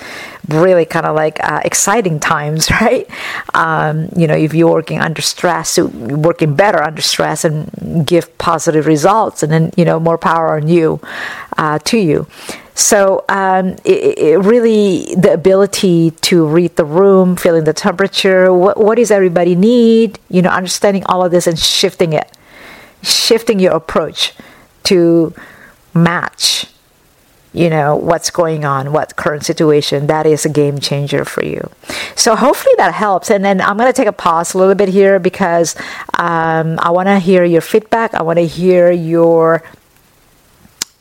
really kind of like uh, exciting times, right? Um, you know, if you're working under stress, working better under stress and give positive results, and then you know more power on you, uh, to you. So um, it, it, really the ability to read the room, feeling the temperature, what what does everybody need? You know, understanding all of this and shifting it, shifting your approach to match you know what's going on what current situation that is a game changer for you. So hopefully that helps. And then i'm going to take a pause a little bit here because um, i want to hear your feedback. I want to hear your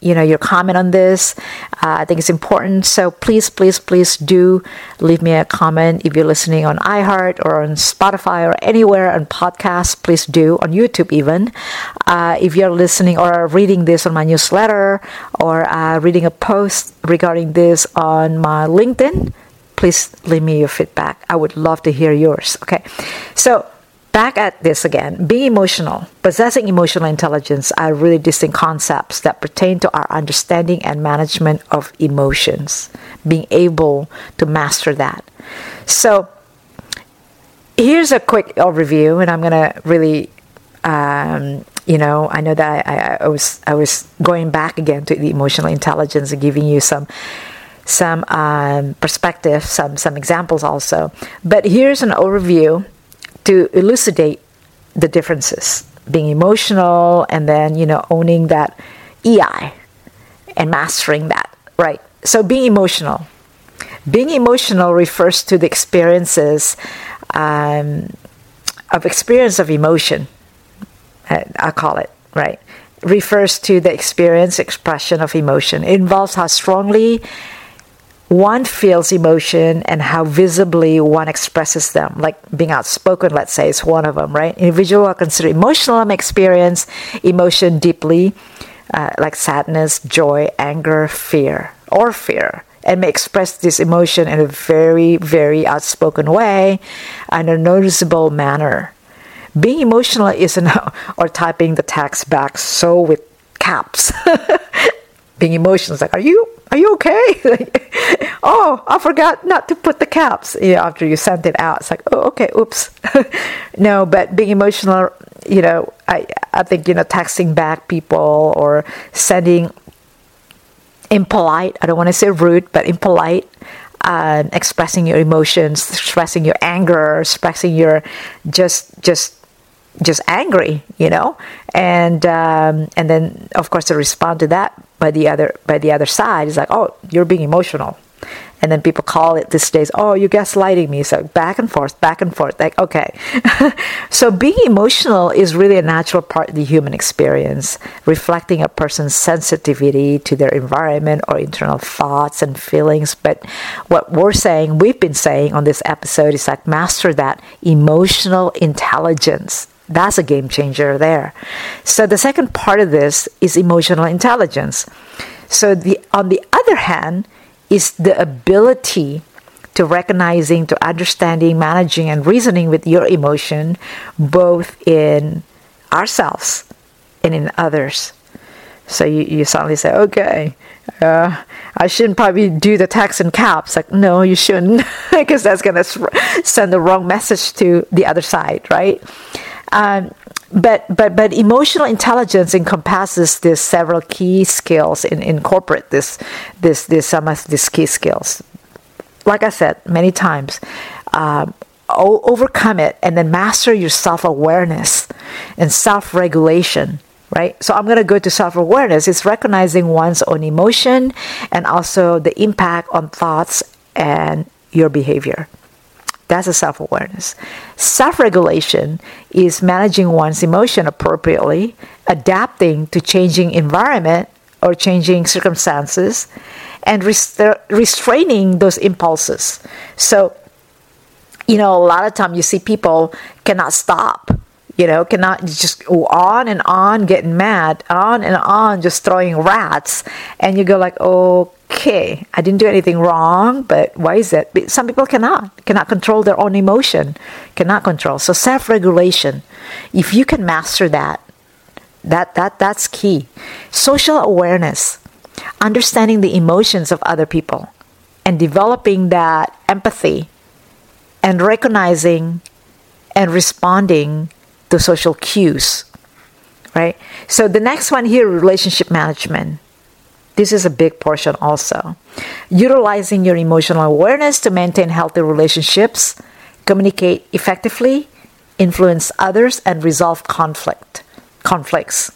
you know your comment on this. Uh, I think it's important. So please, please, please do leave me a comment if you're listening on iHeart or on Spotify or anywhere on podcasts. Please do on YouTube even. Uh, if you're listening or reading this on my newsletter or uh, reading a post regarding this on my LinkedIn, please leave me your feedback. I would love to hear yours. Okay, so back at this again being emotional possessing emotional intelligence are really distinct concepts that pertain to our understanding and management of emotions being able to master that. So, here's a quick overview, and I'm going to really, um, you know, I know that I, I, was I was going back again to the emotional intelligence and giving you some some um, perspective, some some examples also. But here's an overview to elucidate the differences: being emotional, and then you know owning that EI and mastering that. Right. So being emotional. Being emotional refers to the experiences um, of experience of emotion. Uh, I call it right. Refers to the experience expression of emotion. It involves how strongly one feels emotion and how visibly one expresses them. Like being outspoken, let's say, is one of them, right? Individual are considered emotional and experience emotion deeply, uh, like sadness, joy, anger, fear, or fear and may express this emotion in a very, very outspoken way and a noticeable manner. Being emotional isn't or typing the text back so with caps. Being emotional is like, are you are you okay? oh, I forgot not to put the caps. You know, after you sent it out, it's like, oh, okay, oops. no, but being emotional, you know, I I think you know, texting back people or sending impolite, I don't want to say rude, but impolite, uh, expressing your emotions, expressing your anger, expressing your just just just angry, you know, and um, and then of course to respond to that by the other by the other side is like, oh, you're being emotional, and then people call it these days oh you're gaslighting me. So back and forth back and forth like okay. So being emotional is really a natural part of the human experience reflecting a person's sensitivity to their environment or internal thoughts and feelings. But what we're saying we've been saying on this episode is like master that emotional intelligence that's a game changer there so the second part of this is emotional intelligence so the on the other hand is the ability to recognizing, to understanding, managing, and reasoning with your emotion, both in ourselves and in others. So you, you suddenly say, okay, uh, I shouldn't probably do the text in caps. Like, no, you shouldn't, because that's going to send the wrong message to the other side, right? Um, but but but emotional intelligence encompasses these several key skills and incorporate this this this some of these key skills. Like i said many times um, o- overcome it and then master your self-awareness and self-regulation right? So i'm going to go to self-awareness. It's recognizing one's own emotion and also the impact on thoughts and your behavior that's a self awareness. Self regulation is managing one's emotion appropriately, adapting to changing environment or changing circumstances, and restraining those impulses. So, you know, a lot of time you see people cannot stop you know, cannot just go on and on getting mad, on and on just throwing rats, and you go like, oh, okay, I didn't do anything wrong, but why is it? Some people cannot, cannot control their own emotion, cannot control. So self-regulation, if you can master that, that that that's key. Social awareness, understanding the emotions of other people, and developing that empathy, and recognizing and responding to social cues, right? So the next one here, relationship management. This is a big portion also. Utilizing your emotional awareness to maintain healthy relationships, communicate effectively, influence others, and resolve conflict conflicts.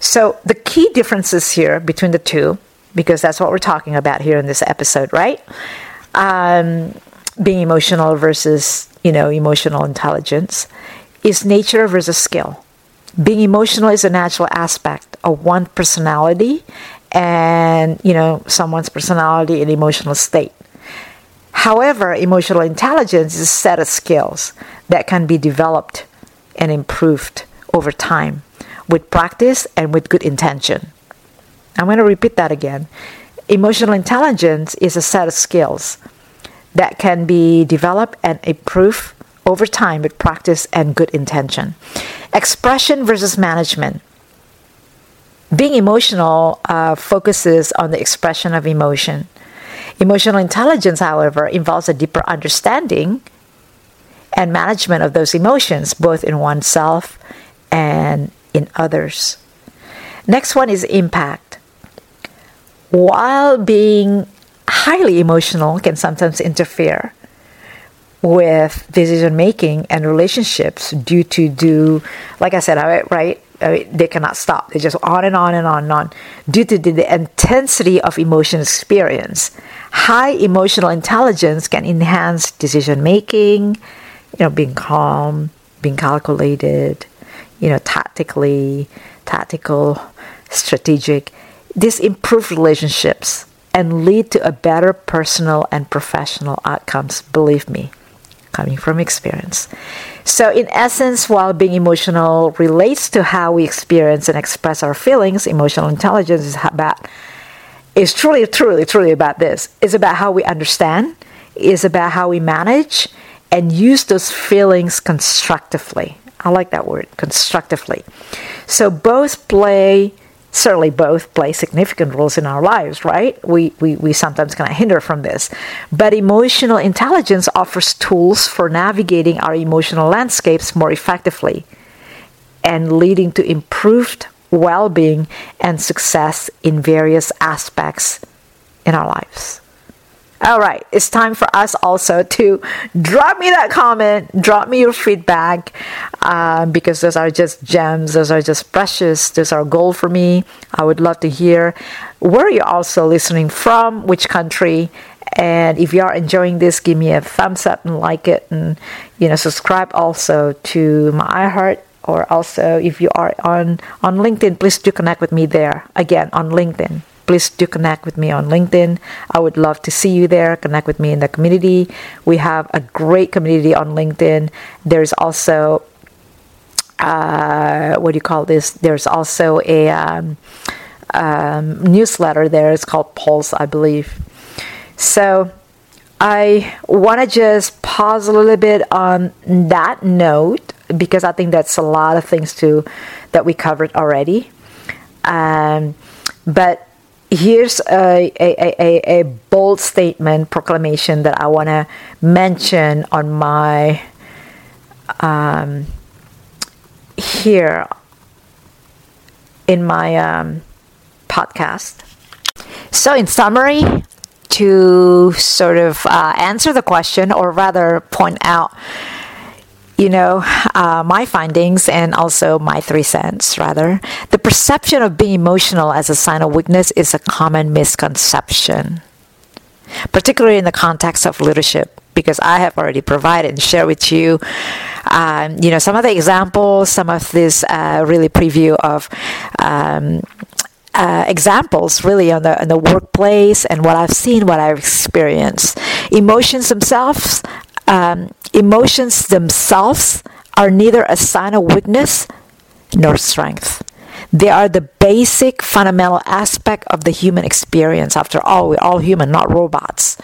So the key differences here between the two, because that's what we're talking about here in this episode, right? Um, being emotional versus you know emotional intelligence is nature versus skill. Being emotional is a natural aspect of one personality and, you know, someone's personality and emotional state. However, emotional intelligence is a set of skills that can be developed and improved over time with practice and with good intention. I'm going to repeat that again. Emotional intelligence is a set of skills that can be developed and improved over time with practice and good intention. Expression versus management. Being emotional uh, focuses on the expression of emotion. Emotional intelligence, however, involves a deeper understanding and management of those emotions, both in oneself and in others. Next one is impact. While being highly emotional can sometimes interfere with decision making and relationships due to do like I said, right? they cannot stop. They just on and on and on and on due to the intensity of emotion experience. High emotional intelligence can enhance decision making, you know, being calm, being calculated, you know, tactically, tactical, strategic. This improves relationships and lead to a better personal and professional outcomes, believe me, coming from experience. So, in essence, while being emotional relates to how we experience and express our feelings, emotional intelligence is about is truly, truly, truly about this. It's about how we understand, it's about how we manage and use those feelings constructively. I like that word, constructively. So both play, certainly both play significant roles in our lives, right? We, we, we sometimes kind of hinder from this. But emotional intelligence offers tools for navigating our emotional landscapes more effectively and leading to improved well being and success in various aspects in our lives. All right, it's time for us also to drop me that comment, drop me your feedback, um, because those are just gems, those are just precious, those are gold for me. I would love to hear where you're also listening from, which country, and if you are enjoying this, give me a thumbs up and like it, and you know, subscribe also to my iHeart or also if you are on on LinkedIn, please do connect with me there. Again, on LinkedIn please do connect with me on LinkedIn. I would love to see you there. Connect with me in the community. We have a great community on LinkedIn. There's also uh, what do you call this? There's also a um, um, newsletter there. It's called Pulse, I believe. So I want to just pause a little bit on that note because I think that's a lot of things too that we covered already. Um, but here's a, a, a, a bold statement proclamation that I want to mention on my um, here in my um, podcast. So, in summary, to sort of uh, answer the question, or rather point out you know, uh, my findings and also my three cents, rather. The perception of being emotional as a sign of weakness is a common misconception, particularly in the context of leadership, because I have already provided and shared with you, um, you know, some of the examples, some of this uh, really preview of. Um, uh, examples really on the in the workplace and what I've seen, what I've experienced. Emotions themselves um, emotions themselves are neither a sign of weakness nor strength. They are the basic fundamental aspect of the human experience. After all, we're all human, not robots.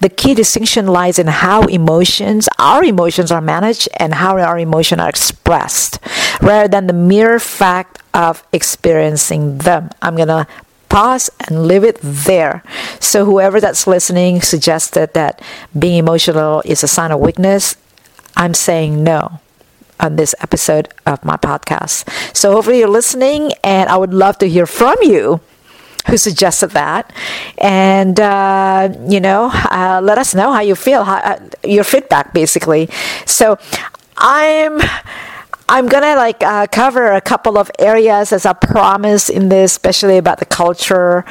The key distinction lies in how emotions, our emotions are managed and how our emotions are expressed, rather than the mere fact of experiencing them. I'm going to and leave it there. So, whoever that's listening suggested that being emotional is a sign of weakness, I'm saying no on this episode of my podcast. So, hopefully, you're listening, and I would love to hear from you who suggested that. And, uh, you know, uh, let us know how you feel, how, uh, your feedback, basically. So, I'm I'm gonna like uh, cover a couple of areas as I promised in this, especially about the culture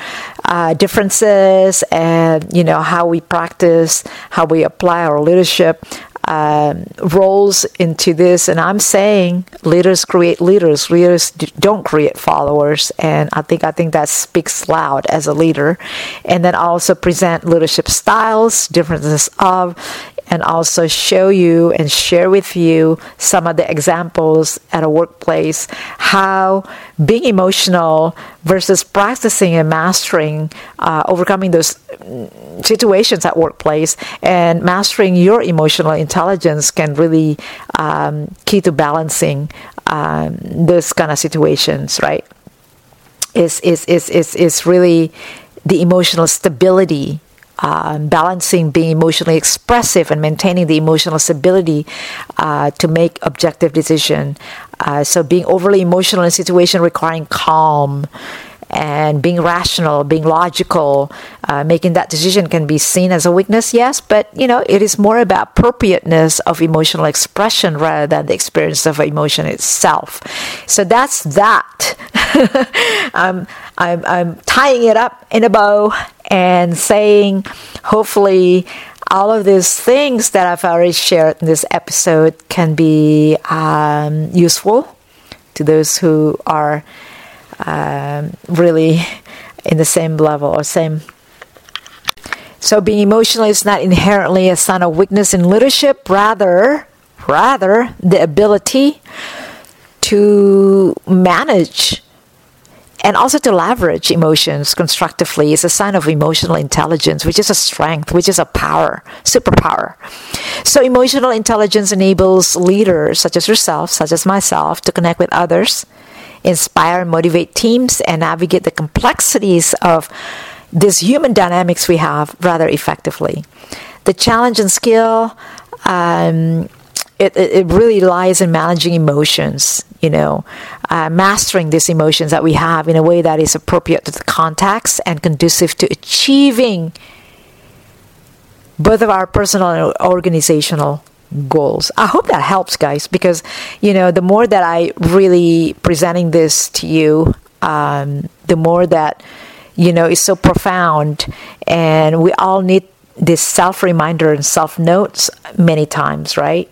uh, differences and you know how we practice, how we apply our leadership um, roles into this. And I'm saying leaders create leaders. Leaders don't create followers, and I think I think that speaks loud as a leader. And then also present leadership styles, differences of, and also show you and share with you some of the examples at a workplace how being emotional versus practicing and mastering uh, overcoming those situations at workplace and mastering your emotional intelligence can really um, key to balancing um, those kind of situations right? Is is is is is really the emotional stability um, balancing being emotionally expressive and maintaining the emotional stability uh, to make objective decision. Uh, so being overly emotional in a situation requiring calm and being rational, being logical, uh, making that decision can be seen as a weakness, yes, but you know, it is more about appropriateness of emotional expression rather than the experience of emotion itself. So that's that. I'm, I'm, I'm tying it up in a bow and saying, hopefully, all of these things that I've already shared in this episode can be um, useful to those who are um, really in the same level or same. So being emotional is not inherently a sign of weakness in leadership, rather, rather the ability to manage and also to leverage emotions constructively is a sign of emotional intelligence, which is a strength, which is a power, superpower. So, emotional intelligence enables leaders such as yourself, such as myself, to connect with others inspire and motivate teams and navigate the complexities of these human dynamics we have rather effectively. The challenge and skill, um, it, it really lies in managing emotions, you know, uh, mastering these emotions that we have in a way that is appropriate to the context and conducive to achieving both of our personal and organizational goals. I hope that helps, guys, because you know the more that I really presenting this to you, um, the more that you know is so profound, and we all need this self reminder and self notes many times, right?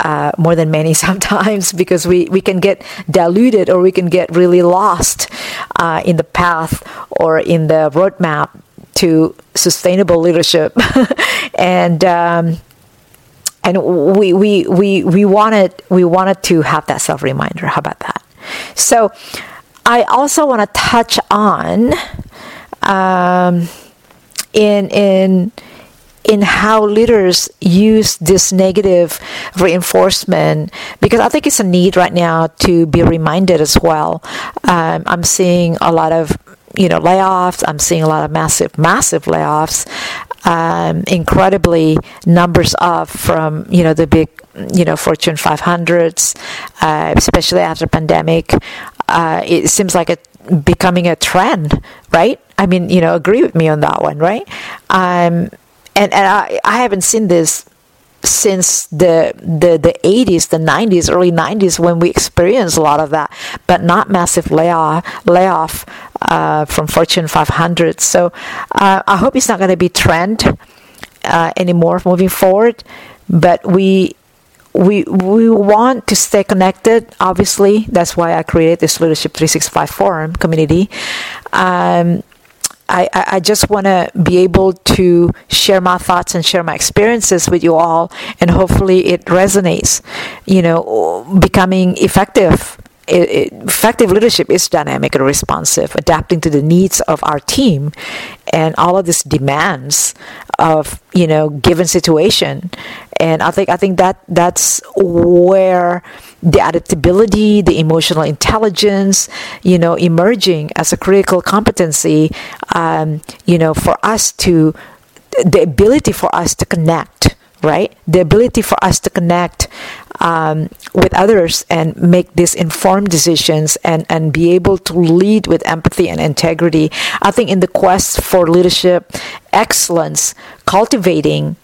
Uh, more than many sometimes because we, we can get diluted or we can get really lost uh, in the path or in the roadmap to sustainable leadership and um, and we we we we wanted we wanted to have that self reminder. How about that? So I also want to touch on um, in in in how leaders use this negative reinforcement because I think it's a need right now to be reminded as well. Um, I'm seeing a lot of you know layoffs. I'm seeing a lot of massive massive layoffs um, incredibly numbers of from you know the big you know Fortune 500s, uh, especially after pandemic. Uh, it seems like it becoming a trend, right? I mean, you know, agree with me on that one, right? Um, and and I, I haven't seen this since the the the 80s, the 90s, early 90s when we experienced a lot of that, but not massive layoff layoff uh, from Fortune 500. So uh, I hope it's not going to be trend uh, anymore moving forward. But we we we want to stay connected. Obviously, that's why I created this Leadership 365 forum community. Um, I, I just want to be able to share my thoughts and share my experiences with you all, and hopefully it resonates. You know, becoming effective effective leadership is dynamic and responsive, adapting to the needs of our team and all of these demands of you know given situation. And I think I think that that's where the adaptability, the emotional intelligence, you know, emerging as a critical competency. Um, you know, for us to the ability for us to connect right? The ability for us to connect um, with others and make these informed decisions and, and be able to lead with empathy and integrity. I think in the quest for leadership excellence, cultivating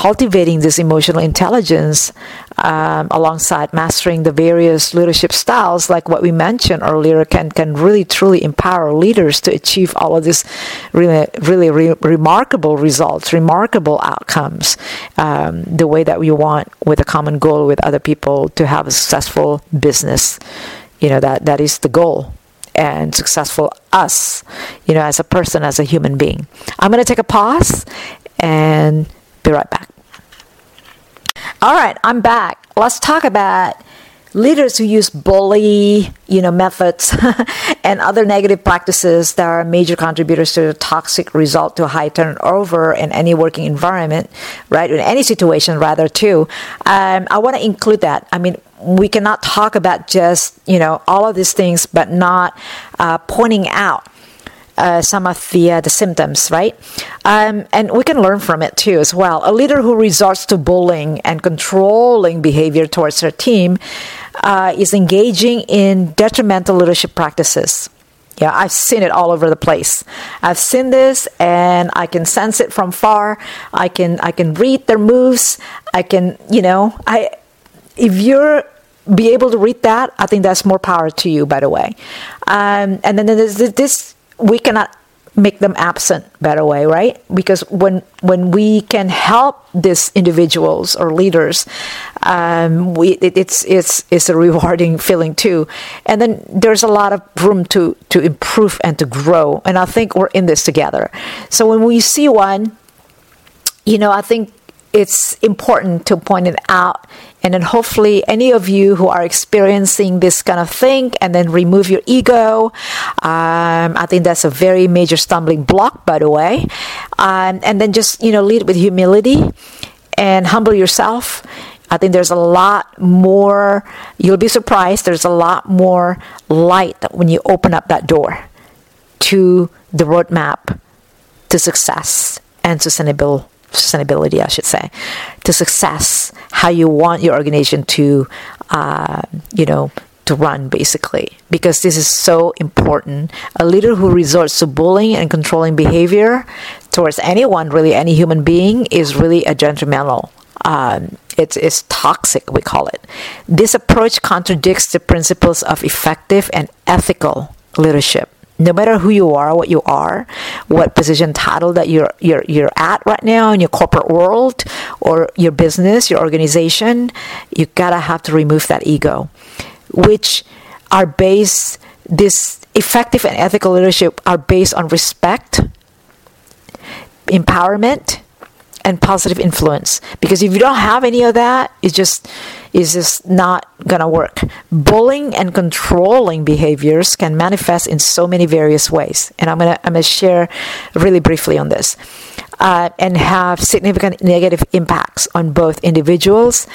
cultivating this emotional intelligence um, alongside mastering the various leadership styles, like what we mentioned earlier, can can really truly empower leaders to achieve all of these really really re- remarkable results, remarkable outcomes, um, the way that we want with a common goal with other people to have a successful business. You know that that is the goal and successful us, you know, as a person, as a human being. I'm going to take a pause and be right back. All right, I'm back. Let's talk about leaders who use bully, you know, methods and other negative practices that are major contributors to the toxic result to high turnover in any working environment, right? In any situation, rather, too. Um, I want to include that. I mean, we cannot talk about just, you know, all of these things, but not uh, pointing out uh, some of the uh, the symptoms, right? Um, and we can learn from it too as well. A leader who resorts to bullying and controlling behavior towards their team uh, is engaging in detrimental leadership practices. Yeah, I've seen it all over the place. I've seen this and I can sense it from far. I can I can read their moves. I can, you know, I if you're be able to read that, I think that's more power to you, by the way. Um, and then there's this, we cannot make them absent by the way right? Because when when we can help these individuals or leaders um, we it, it's it's it's a rewarding feeling too. And then there's a lot of room to to improve and to grow. And i think we're in this together. So when we see one you know i think it's important to point it out and then hopefully any of you who are experiencing this kind of thing and then remove your ego um, i think that's a very major stumbling block by the way. Um, and then just you know lead with humility and humble yourself. I think there's a lot more, you'll be surprised, there's a lot more light when you open up that door to the roadmap to success and sustainable sustainability, I should say, to success, how you want your organization to, uh, you know, to run basically. Because this is so important. A leader who resorts to bullying and controlling behavior towards anyone really any human being is really a detrimental um, it's, it's toxic we call it. This approach contradicts the principles of effective and ethical leadership no matter who you are, what you are, what position title that you're you're you're at right now in your corporate world or your business, your organization, you gotta have to remove that ego, which are based this effective and ethical leadership are based on respect, empowerment, and positive influence. Because if you don't have any of that, it's just is just not gonna work. Bullying and controlling behaviors can manifest in so many various ways, and I'm gonna I'm gonna share really briefly on this, uh, and have significant negative impacts on both individuals,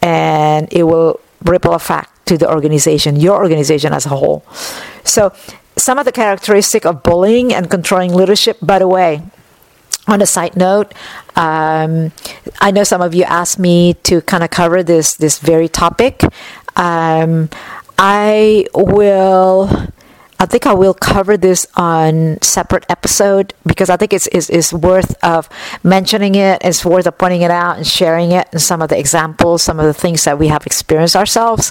and it will ripple effect to the organization, your organization as a whole. So, some of the characteristic of bullying and controlling leadership, by the way, on a side note, um, I know some of you asked me to kind of cover this this very topic. Um, I will. I think I will cover this on separate episode because I think it's, it's, it's worth of mentioning it. It's worth of pointing it out and sharing it and some of the examples, some of the things that we have experienced ourselves,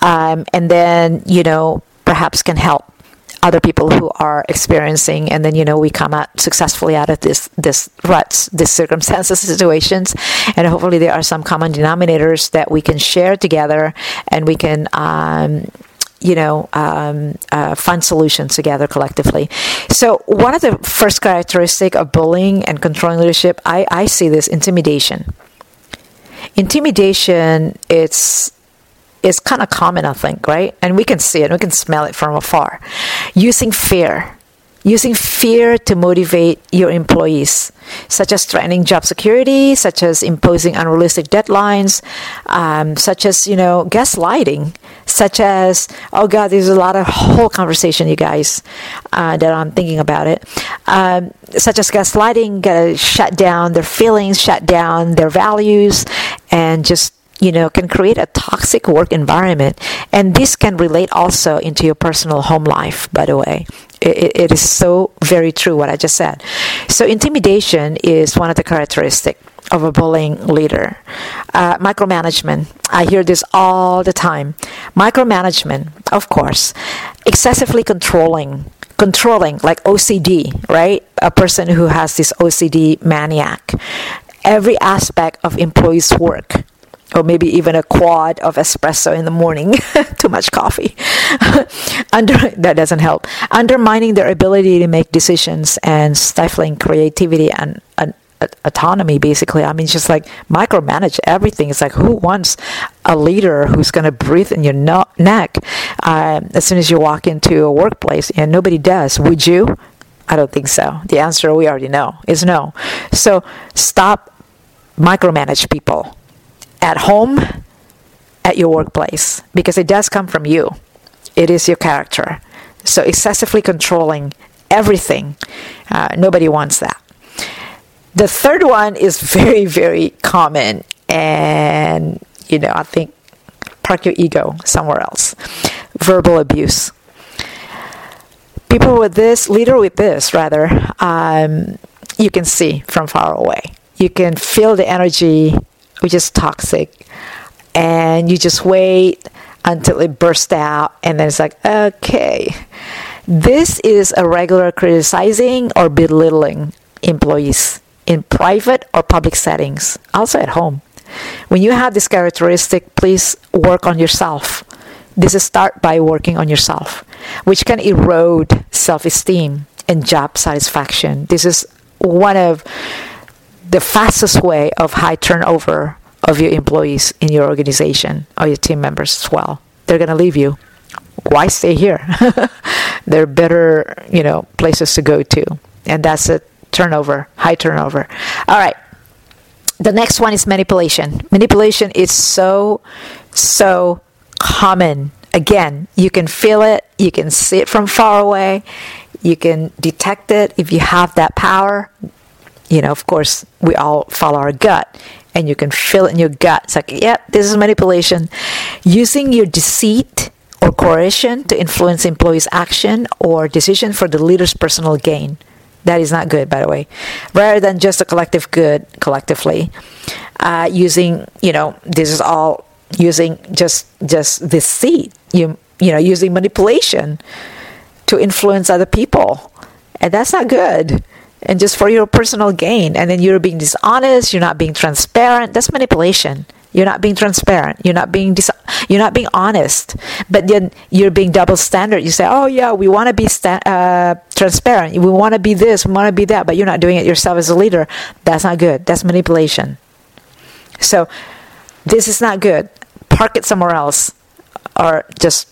um, and then you know perhaps can help other people who are experiencing and then you know we come out successfully out of this this ruts this circumstances situations and hopefully there are some common denominators that we can share together and we can um, you know, um, uh, find solutions together collectively. So, one of the first characteristic of bullying and controlling leadership, I, I see this intimidation. Intimidation, it's is kind of common, I think, right? And we can see it, we can smell it from afar. Using fear, using fear to motivate your employees, such as threatening job security, such as imposing unrealistic deadlines, um, such as you know gaslighting, such as oh god, there's a lot of whole conversation, you guys, uh, that I'm thinking about it. Um, such as gaslighting, gotta shut down their feelings, shut down their values, and just you know can create a toxic work environment. And this can relate also into your personal home life by the way. It, it is so very true what i just said. So intimidation is one of the characteristics of a bullying leader. Uh, micromanagement. I hear this all the time. Micromanagement of course. Excessively controlling controlling like ocd right? A person who has this ocd maniac. Every aspect of employees work or maybe even a quad of espresso in the morning. Too much coffee. Under that doesn't help. Undermining their ability to make decisions and stifling creativity and, and autonomy basically. I mean just like micromanage everything. It's like who wants a leader who's going to breathe in your no- neck uh, as soon as you walk into a workplace and nobody does? Would you? I don't think so. The answer we already know is no. So stop micromanage people at home, at your workplace, because it does come from you. It is your character. So, excessively controlling everything. Uh, nobody wants that. The third one is very, very common, and you know, I think park your ego somewhere else. Verbal abuse. People with this, leader with this, rather, um, you can see from far away. You can feel the energy, which is toxic, and you just wait until it bursts out, and then it's like, okay, this is a regular criticizing or belittling employees in private or public settings, also at home. When you have this characteristic, please work on yourself. This is start by working on yourself, which can erode self-esteem and job satisfaction. This is one of the fastest way of high turnover of your employees in your organization or your team members as well. They're going to leave you. Why stay here? there are better, you know, places to go to. And that's a turnover, high turnover. All right. The next one is manipulation. Manipulation is so, so common. Again, you can feel it, you can see it from far away, you can detect it if you have that power. You know, of course, we all follow our gut and you can feel it in your gut. It's like, yep, this is manipulation. Using your deceit or coercion to influence employees' action or decision for the leader's personal gain. That is not good, by the way. Rather than just a collective good collectively, uh, using you know this is all using just just deceit. You you know using manipulation to influence other people, and that's not good. And just for your personal gain, and then you're being dishonest. You're not being transparent. That's manipulation. You're not being transparent. You're not being dis- you're not being honest. But then you're being double standard. You say, "Oh yeah, we want to be sta- uh, transparent. We want to be this. We want to be that." But you're not doing it yourself as a leader. That's not good. That's manipulation. So this is not good. Park it somewhere else, or just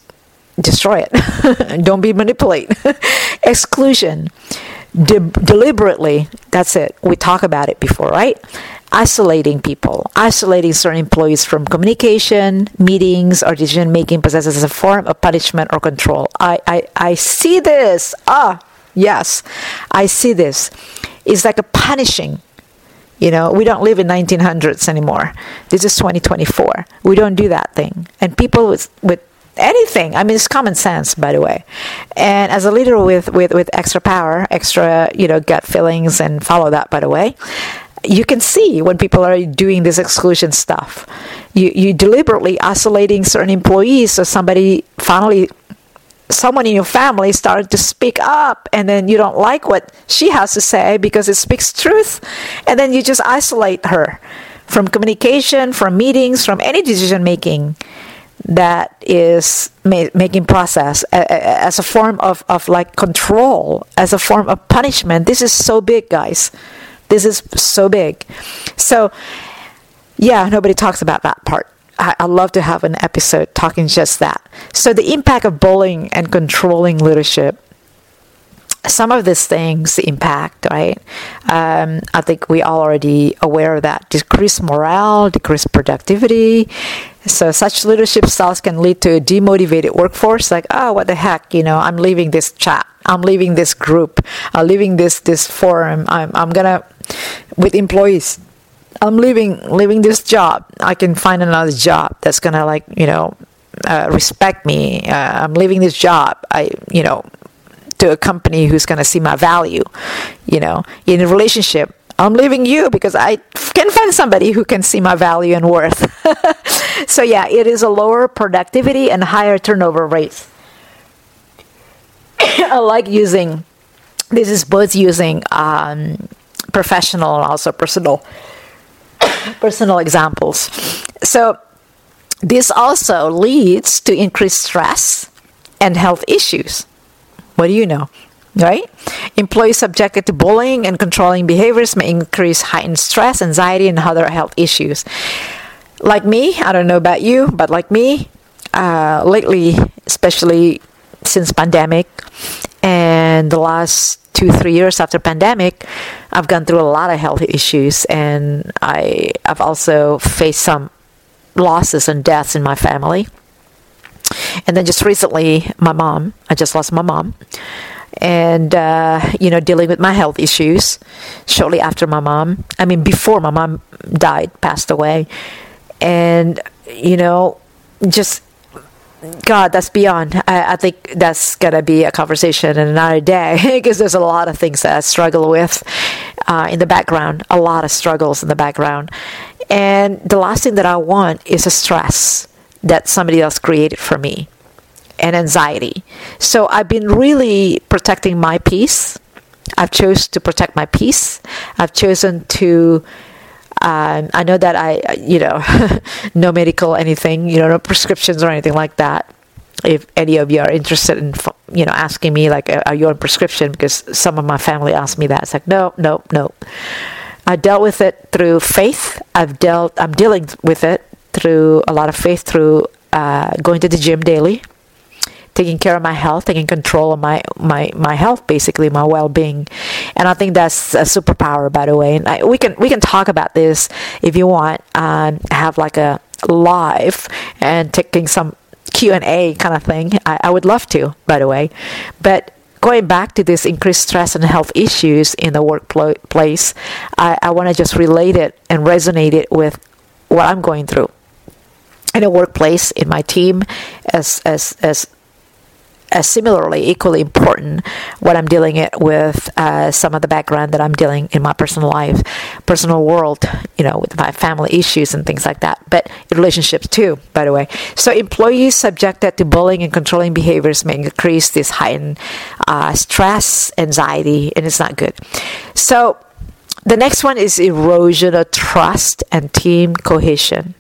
destroy it. Don't be manipulated. Exclusion. De- deliberately. That's it. We talk about it before, right? isolating people, isolating certain employees from communication, meetings, or decision making processes as a form of punishment or control. I, I, I see this. Ah, yes, I see this. It's like a punishing. You know, we don't live in 1900s anymore. This is 2024. We don't do that thing. And people with, with anything. I mean, it's common sense, by the way. And as a leader with, with, with extra power, extra, you know, gut feelings, and follow that, by the way, you can see when people are doing this exclusion stuff. You you deliberately isolating certain employees, so somebody finally someone in your family started to speak up and then you don't like what she has to say because it speaks truth and then you just isolate her from communication from meetings from any decision making that is ma- making process as a form of, of like control as a form of punishment this is so big guys this is so big. So, yeah, nobody talks about that part. I, would love to have an episode talking just that. So, the impact of bullying and controlling leadership. Some of these things, impact, right? Um, I think we all already aware of that. Decreased morale, decreased productivity. So such leadership styles can lead to a demotivated workforce. Like, oh, what the heck? You know, I'm leaving this chat. I'm leaving this group. I'm leaving this this forum. I'm I'm gonna with employees. I'm leaving leaving this job. I can find another job that's gonna like you know uh, respect me. Uh, I'm leaving this job. I you know to a company who's gonna see my value. You know, in a relationship, I'm leaving you because I can find somebody who can see my value and worth. so yeah, it is a lower productivity and higher turnover rates. I like using this is both using um, professional and also personal personal examples. So this also leads to increased stress and health issues. What do you know? Right? Employees subjected to bullying and controlling behaviors may increase heightened stress, anxiety, and other health issues. Like me, I don't know about you, but like me, uh, lately, especially since pandemic and the last two three years after pandemic i've gone through a lot of health issues and i i've also faced some losses and deaths in my family and then just recently my mom i just lost my mom. And uh, you know dealing with my health issues shortly after my mom i mean before my mom died passed away. And you know just god that's beyond. I, I think that's gonna be a conversation in another day because there's a lot of things that i struggle with uh, in the background a lot of struggles in the background. And the last thing that i want is a stress that somebody else created for me and anxiety. So I've been really protecting my peace. I've chosen to protect my peace. I've chosen to. Um, I know that I, you know, no medical anything, you know, no prescriptions or anything like that. If any of you are interested in, you know, asking me like, are you on prescription? Because some of my family asked me that. It's like, no, no, no. I dealt with it through faith. I've dealt. I'm dealing with it through a lot of faith through uh, going to the gym daily taking care of my health, taking control of my my my health, basically my well being, and I think that's a superpower, by the way. And I, we can we can talk about this if you want. Um, have like a live and taking some Q and A kind of thing. I, I would love to, by the way, but going back to this increased stress and health issues in the workplace, I, I want to just relate it and resonate it with what I'm going through in a workplace, in my team, as as as as similarly equally important what I'm dealing it with uh, some of the background that I'm dealing in my personal life, personal world, you know, with my family issues and things like that, but relationships too, by the way. So employees subjected to bullying and controlling behaviors may increase this heightened uh, stress, anxiety, and it's not good. So the next one is erosion of trust and team cohesion.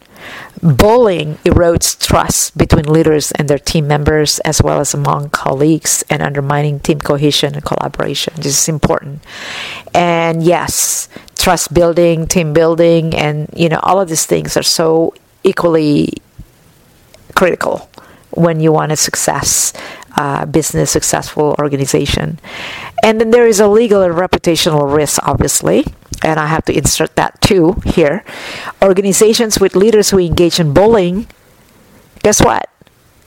Bullying erodes trust between leaders and their team members, as well as among colleagues, and undermining team cohesion and collaboration. This is important. And yes, trust building, team building, and you know all of these things are so equally critical when you want a success uh, business successful organization and then there is a legal and reputational risk obviously and I have to insert that too here. Organizations with leaders who engage in bullying, guess what?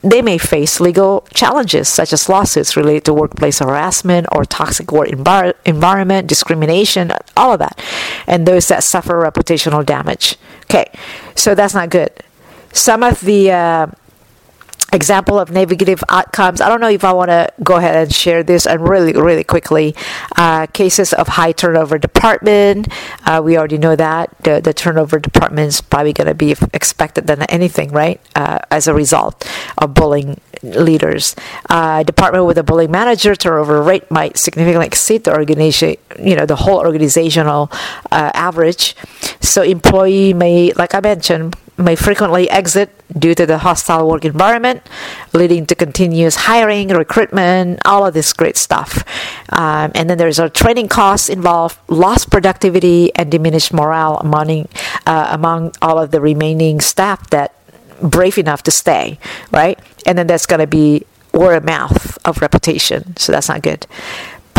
They may face legal challenges such as lawsuits related to workplace harassment or toxic work envir- environment, discrimination, all of that, and those that suffer reputational damage. Okay, so that's not good. Some of the uh, example of negative outcomes. I don't know if I want to go ahead and share this and really, really quickly. Uh, cases of high turnover department. Uh, we already know that the, the turnover department is probably going to be expected than anything, right? Uh, as a result of bullying leaders. Uh, department with a bullying manager turnover rate might significantly exceed the organization, you know, the whole organizational uh, average. So employee may, like I mentioned, may frequently exit due to the hostile work environment, leading to continuous hiring, recruitment, all of this great stuff. Um, and then there's our training costs involved, lost productivity, and diminished morale among, uh, among all of the remaining staff that brave enough to stay, right? And then that's going to be word of mouth of reputation. So that's not good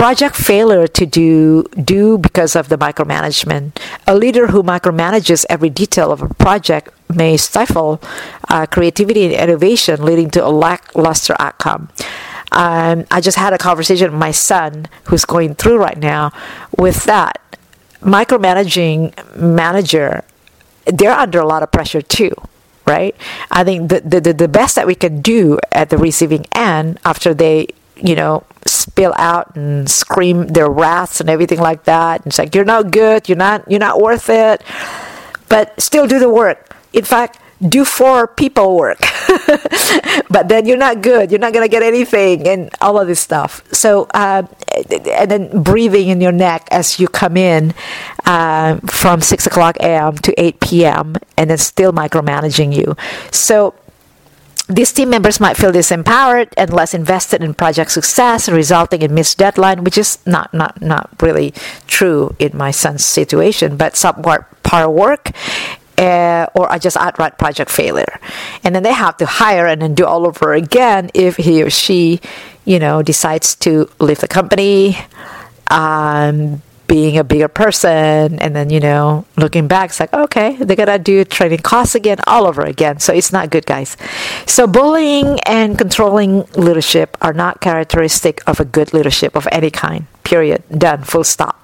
project failure to do do because of the micromanagement. A leader who micromanages every detail of a project may stifle uh, creativity and innovation, leading to a lackluster outcome. Um, I just had a conversation with my son, who's going through right now, with that micromanaging manager. They're under a lot of pressure too right? I think the, the, the best that we can do at the receiving end after they you know, spill out and scream their wraths and everything like that. It's like you're not good, you're not you're not worth it. But still do the work. In fact, do for people work. but then you're not good. You're not gonna get anything and all of this stuff. So uh, and then breathing in your neck as you come in uh, from six o'clock a.m. to eight p.m. and then still micromanaging you. So these team members might feel disempowered and less invested in project success, resulting in missed deadline, which is not not not really true in my son's situation, but subpar work. Uh, or just outright project failure, and then they have to hire and then do all over again if he or she, you know, decides to leave the company, um, being a bigger person and then you know looking back it's like okay they gotta do training costs again all over again. So it's not good guys. So bullying and controlling leadership are not characteristic of a good leadership of any kind period. Done. Full stop.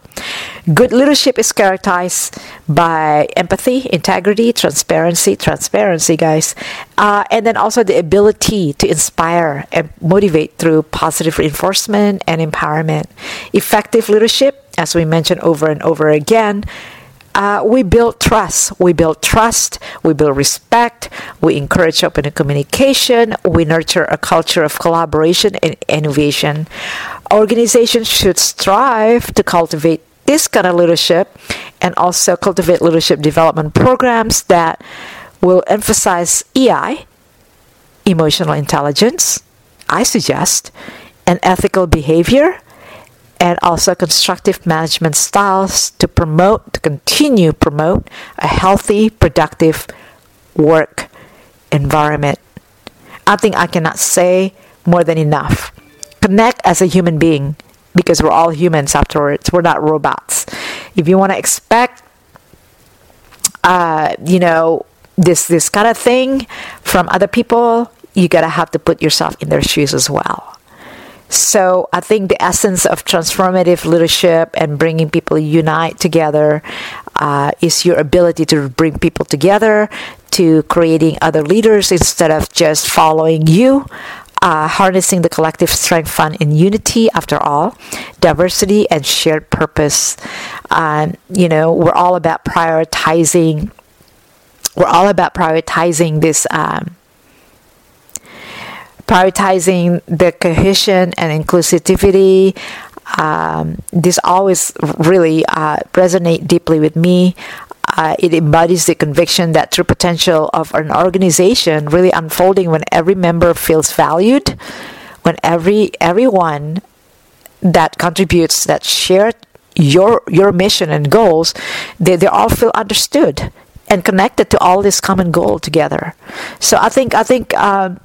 Good leadership is characterized by empathy, integrity, transparency, transparency, guys, uh, and then also the ability to inspire and motivate through positive reinforcement and empowerment. Effective leadership, as we mentioned over and over again, uh, we build trust. We build trust. We build respect. We encourage open communication. We nurture a culture of collaboration and innovation. Organizations should strive to cultivate this kind of leadership and also cultivate leadership development programs that will emphasize EI, emotional intelligence, I suggest, and ethical behavior, and also constructive management styles to promote, to continue promote a healthy, productive work environment. I think I cannot say more than enough. Connect as a human being because we're all humans afterwards. We're not robots. If you want to expect, uh, you know, this this kind of thing from other people, you gotta have to put yourself in their shoes as well. So I think the essence of transformative leadership and bringing people unite together uh, is your ability to bring people together, to creating other leaders instead of just following you uh, harnessing the collective strength fun in unity after all diversity and shared purpose. Um, you know we're all about prioritizing we're all about prioritizing this um, prioritizing the cohesion and inclusivity um, this always really uh, resonate deeply with me uh, it embodies the conviction that true potential of an organization really unfolding when every member feels valued, when every everyone that contributes that share your your mission and goals, they, they all feel understood and connected to all this common goal together. So I think I think. Uh,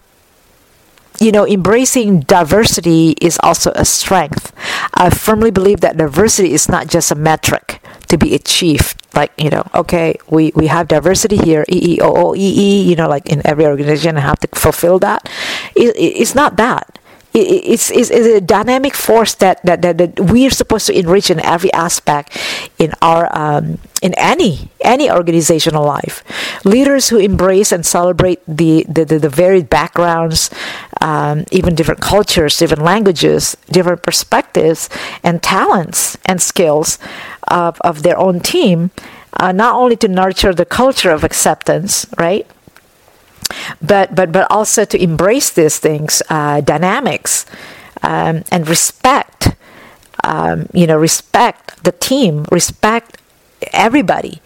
you know, embracing diversity is also a strength. I firmly believe that diversity is not just a metric to be achieved. Like you know okay we we have diversity here e e o o e e you know like in every organization I have to fulfill that. It, it, it's not that. It's, it's, it's, a dynamic force that, that, that, that we are supposed to enrich in every aspect in our um, in any any organizational life. Leaders who embrace and celebrate the the, the, the varied backgrounds um, even different cultures different languages different perspectives and talents and skills of, of their own team uh, not only to nurture the culture of acceptance right but but but also to embrace these things, uh, dynamics, um, and respect. Um, you know, respect the team, respect everybody.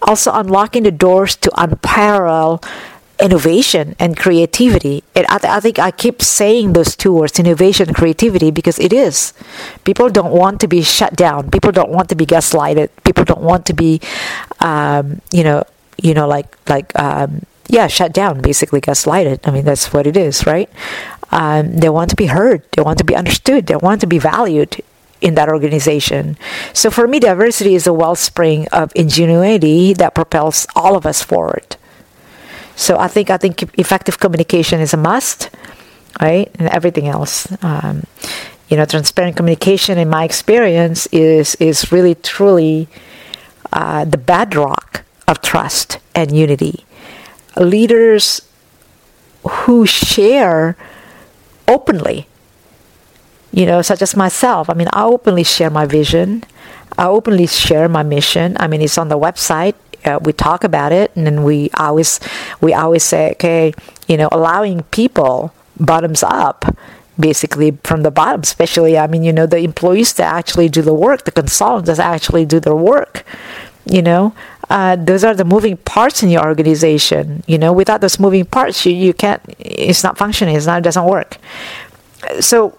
Also, unlocking the doors to unparalleled innovation and creativity. It, I, th- I, think I keep saying those two words, innovation and creativity, because it is. People don't want to be shut down. People don't want to be gaslighted. People don't want to be, um, you know, you know, like like um, yeah, shut down, basically gaslighted. I mean, that's what it is, right? Um, they want to be heard, they want to be understood, they want to be valued in that organization. So for me, diversity is a wellspring of ingenuity that propels all of us forward. So I think I think effective communication is a must, right? And everything else. Um, you know, transparent communication, in my experience, is is really truly uh, the bedrock of trust and unity leaders who share openly. You know, such as myself. I mean, I openly share my vision. I openly share my mission. I mean, it's on the website. Uh, we talk about it, and then we always we always say, okay, you know, allowing people bottoms up basically from the bottom especially i mean you know the employees that actually do the work the consultants that actually do their work you know uh, those are the moving parts in your organization. You know, without those moving parts, you, you can't. It's not functioning. It's not. It doesn't work. So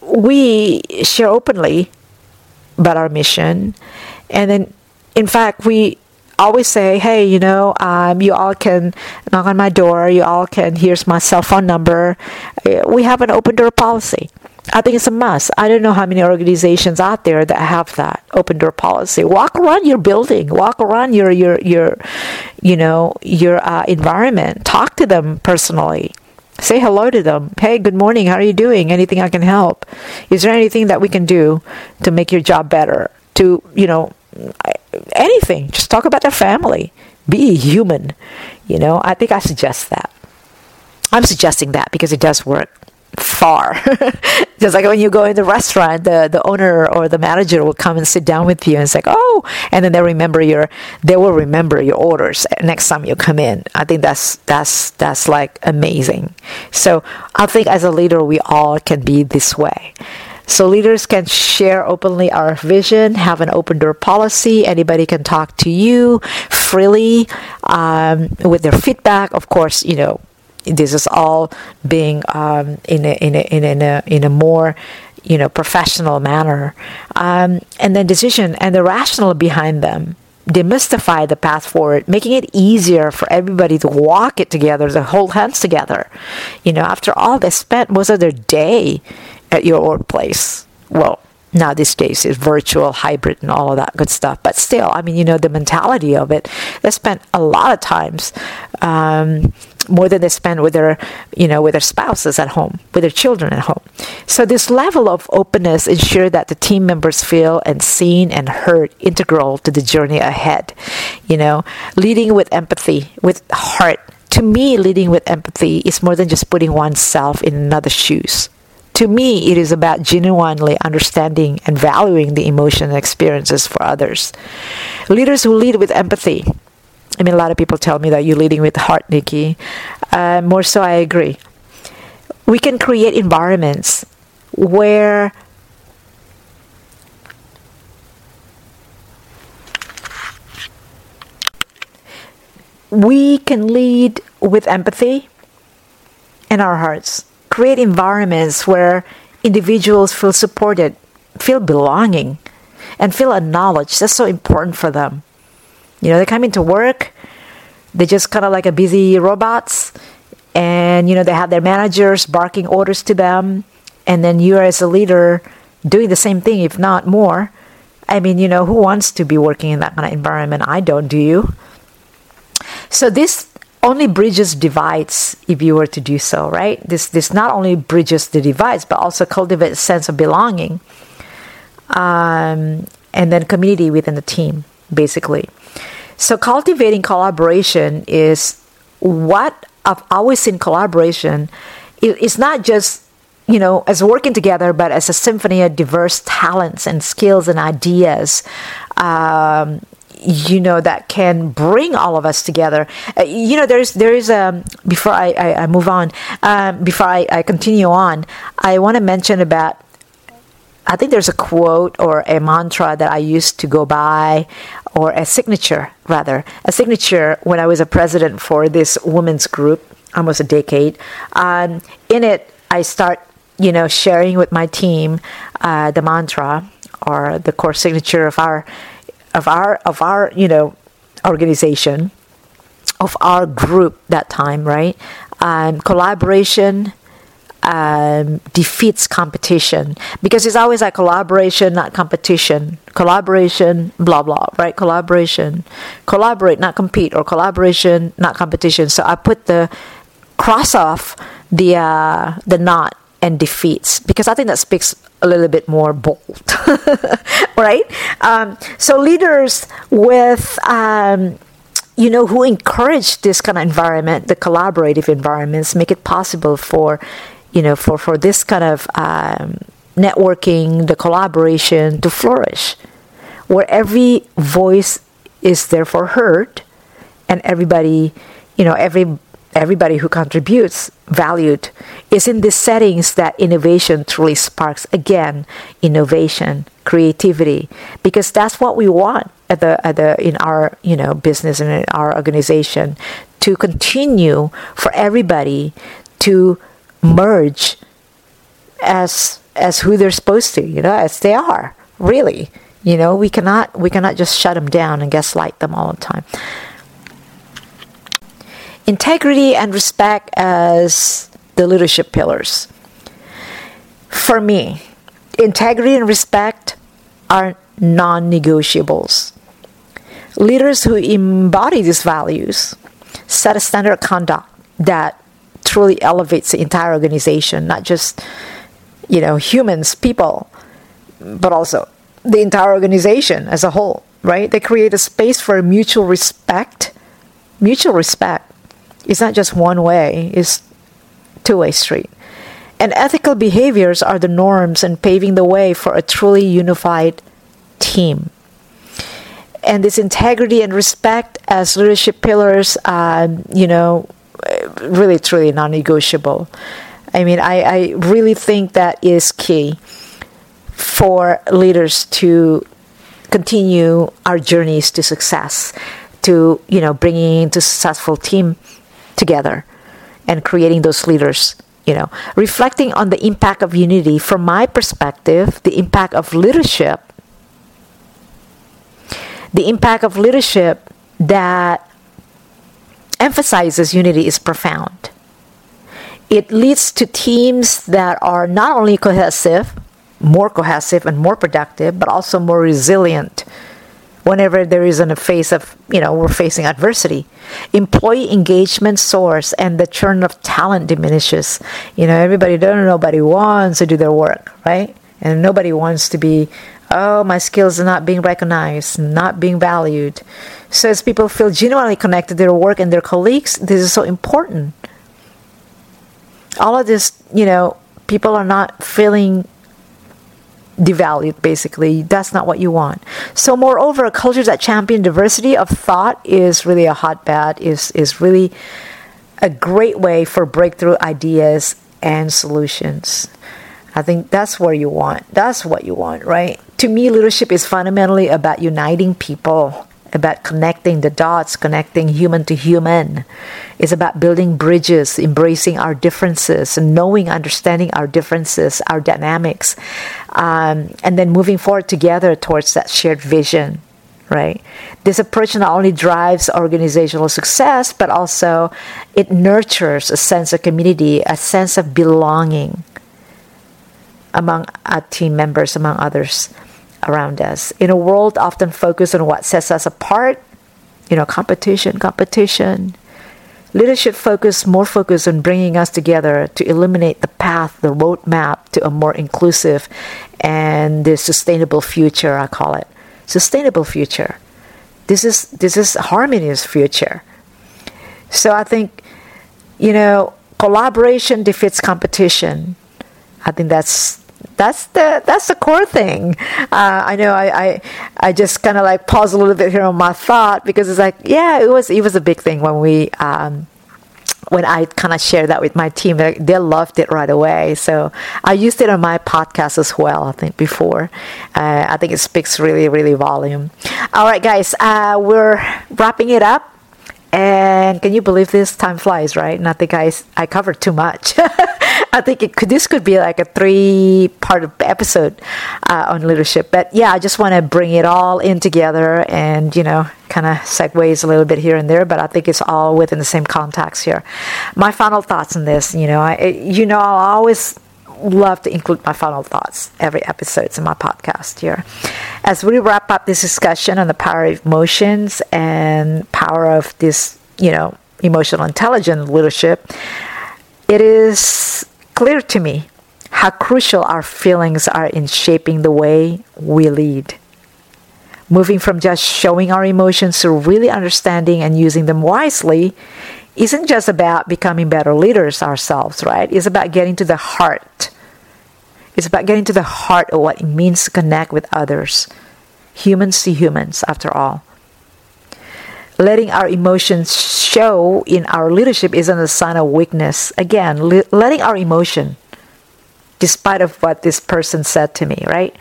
we share openly about our mission, and then, in fact, we always say, "Hey, you know, um, you all can knock on my door. You all can. Here's my cell phone number. Uh, we have an open door policy." I think it's a must. I don't know how many organizations out there that have that open door policy. Walk around your building, walk around your your your, you know, your uh, environment. Talk to them personally. Say hello to them. Hey, good morning. How are you doing? Anything I can help? Is there anything that we can do to make your job better? To you know, anything. Just talk about their family. Be human. You know, I think I suggest that. I'm suggesting that because it does work far. Just like when you go in the restaurant, the, the owner or the manager will come and sit down with you and say, "Oh," and then they remember your they will remember your orders next time you come in. I think that's that's that's like amazing. So I think as a leader, we all can be this way. So leaders can share openly our vision, have an open door policy. Anybody can talk to you freely um, with their feedback. Of course, you know this is all being um, in, a, in, a, in, a, in a more you know professional manner um, and then decision and the rationale behind them demystify the path forward making it easier for everybody to walk it together to hold hands together you know after all they spent most of their day at your workplace well now these days is virtual hybrid and all of that good stuff. But still i mean you know the mentality of it they spent a lot of times um, more than they spend with their you know with their spouses at home with their children at home. So this level of openness ensure that the team members feel and seen and heard integral to the journey ahead. You know leading with empathy with heart. To me leading with empathy is more than just putting oneself in another's shoes to me, it is about genuinely understanding and valuing the emotion and experiences for others. Leaders who lead with empathy. I mean, a lot of people tell me that you're leading with heart, Nicky. Uh, more so, I agree. We can create environments where we can lead with empathy in our hearts create environments where individuals feel supported, feel belonging, and feel acknowledged. That's so important for them. You know, they come into work, they're just kind of like a busy robots, and you know, they have their managers barking orders to them, and then you are as a leader doing the same thing, if not more. I mean, you know, who wants to be working in that kind of environment? I don't, do you? So this only bridges divides if you were to do so, right? This this not only bridges the divides, but also cultivates a sense of belonging, um, and then community within the team, basically. So cultivating collaboration is what I've always seen collaboration. it's not just you know as working together, but as a symphony of diverse talents and skills and ideas. Um, you know that can bring all of us together. Uh, you know there's there is a um, before i, I, I move on um, before I, I continue on i want to mention about i think there's a quote or a mantra that i used to go by or a signature rather a signature when i was a president for this women's group almost a decade. Um, in it i start you know sharing with my team uh, the mantra or the core signature of our of our of our you know organization of our group that time right? Um, collaboration um, defeats competition. Because it's always like collaboration not competition. Collaboration blah blah right? Collaboration. Collaborate not compete. Or collaboration not competition. So i put the cross off the uh, the not and defeats because I think that speaks a little bit more bold, right? Um, so leaders with um, you know who encourage this kind of environment, the collaborative environments, make it possible for you know for for this kind of um, networking, the collaboration to flourish, where every voice is therefore heard, and everybody, you know, every everybody who contributes valued is in these settings that innovation truly sparks. Again innovation creativity because that's what we want at the at the in our you know business and in our organization to continue for everybody to merge as as who they're supposed to you know as they are really. You know we cannot we cannot just shut them down and gaslight them all the time integrity and respect as the leadership pillars. For me, integrity and respect are non negotiables. Leaders who embody these values set a standard of conduct that truly elevates the entire organization, not just you know humans, people, but also the entire organization as a whole. Right? They create a space for mutual respect. Mutual respect is not just one way; it's two-way street. And ethical behaviors are the norms and paving the way for a truly unified team. And this integrity and respect as leadership pillars, uh, you know, really truly non-negotiable. I mean, I, I really think that is key for leaders to continue our journeys to success, to you know bringing to successful team together, and creating those leaders. You know, reflecting on the impact of unity from my perspective, the impact of leadership, the impact of leadership that emphasizes unity is profound. It leads to teams that are not only cohesive, more cohesive and more productive, but also more resilient whenever there is in a phase of, you know, we're facing adversity. Employee engagement soars and the churn of talent diminishes. You know, everybody, don't nobody wants to do their work, right? And nobody wants to be oh, my skills are not being recognized, not being valued. So as people feel genuinely connected to their work and their colleagues, this is so important. All of this, you know, people are not feeling devalued basically that's not what you want so moreover a culture that champion diversity of thought is really a hotbed is is really a great way for breakthrough ideas and solutions I think that's where you want. That's what you want, right? To me, leadership is fundamentally about uniting people, about connecting the dots, connecting human to human. It's about building bridges, embracing our differences, and knowing, understanding our differences, our dynamics, um, and then moving forward together towards that shared vision right? This approach not only drives organizational success, but also it nurtures a sense of community, a sense of belonging, among our team members, among others around us. In a world often focused on what sets us apart, you know, competition, competition. Leadership focus more focus on bringing us together to eliminate the path, the roadmap to a more inclusive and the sustainable future. I call it sustainable future. This is this is harmonious future. So I think, you know, collaboration defeats competition. I think that's that's the that's the core thing. Uh, I know I I, I just kind of like pause a little bit here on my thought because it's like yeah it was it was a big thing when we um, when I kind of shared that with my team, they loved it right away. So I used it on my podcast as well. I think before, uh, I think it speaks really, really volume. All right, guys, uh, we're wrapping it up. And can you believe this? Time flies, right? And I think I, I covered too much. I think it could, this could be like a three part episode uh, on leadership. But yeah, I just want to bring it all in together and, you know, kind of segues a little bit here and there, but I think it's all within the same context here. My final thoughts on this, you know, I, you know, I always love to include my final thoughts every episode in my podcast here. As we wrap up this discussion on the power of emotions and power of this, you know, emotional intelligent leadership, it is clear to me how crucial our feelings are in shaping the way we lead. Moving from just showing our emotions to really understanding and using them wisely isn't just about becoming better leaders ourselves, right? It's about getting to the heart. It's about getting to the heart of what it means to connect with others, humans to humans, after all. Letting our emotions show in our leadership isn't a sign of weakness. Again, le- letting our emotion, despite of what this person said to me, right?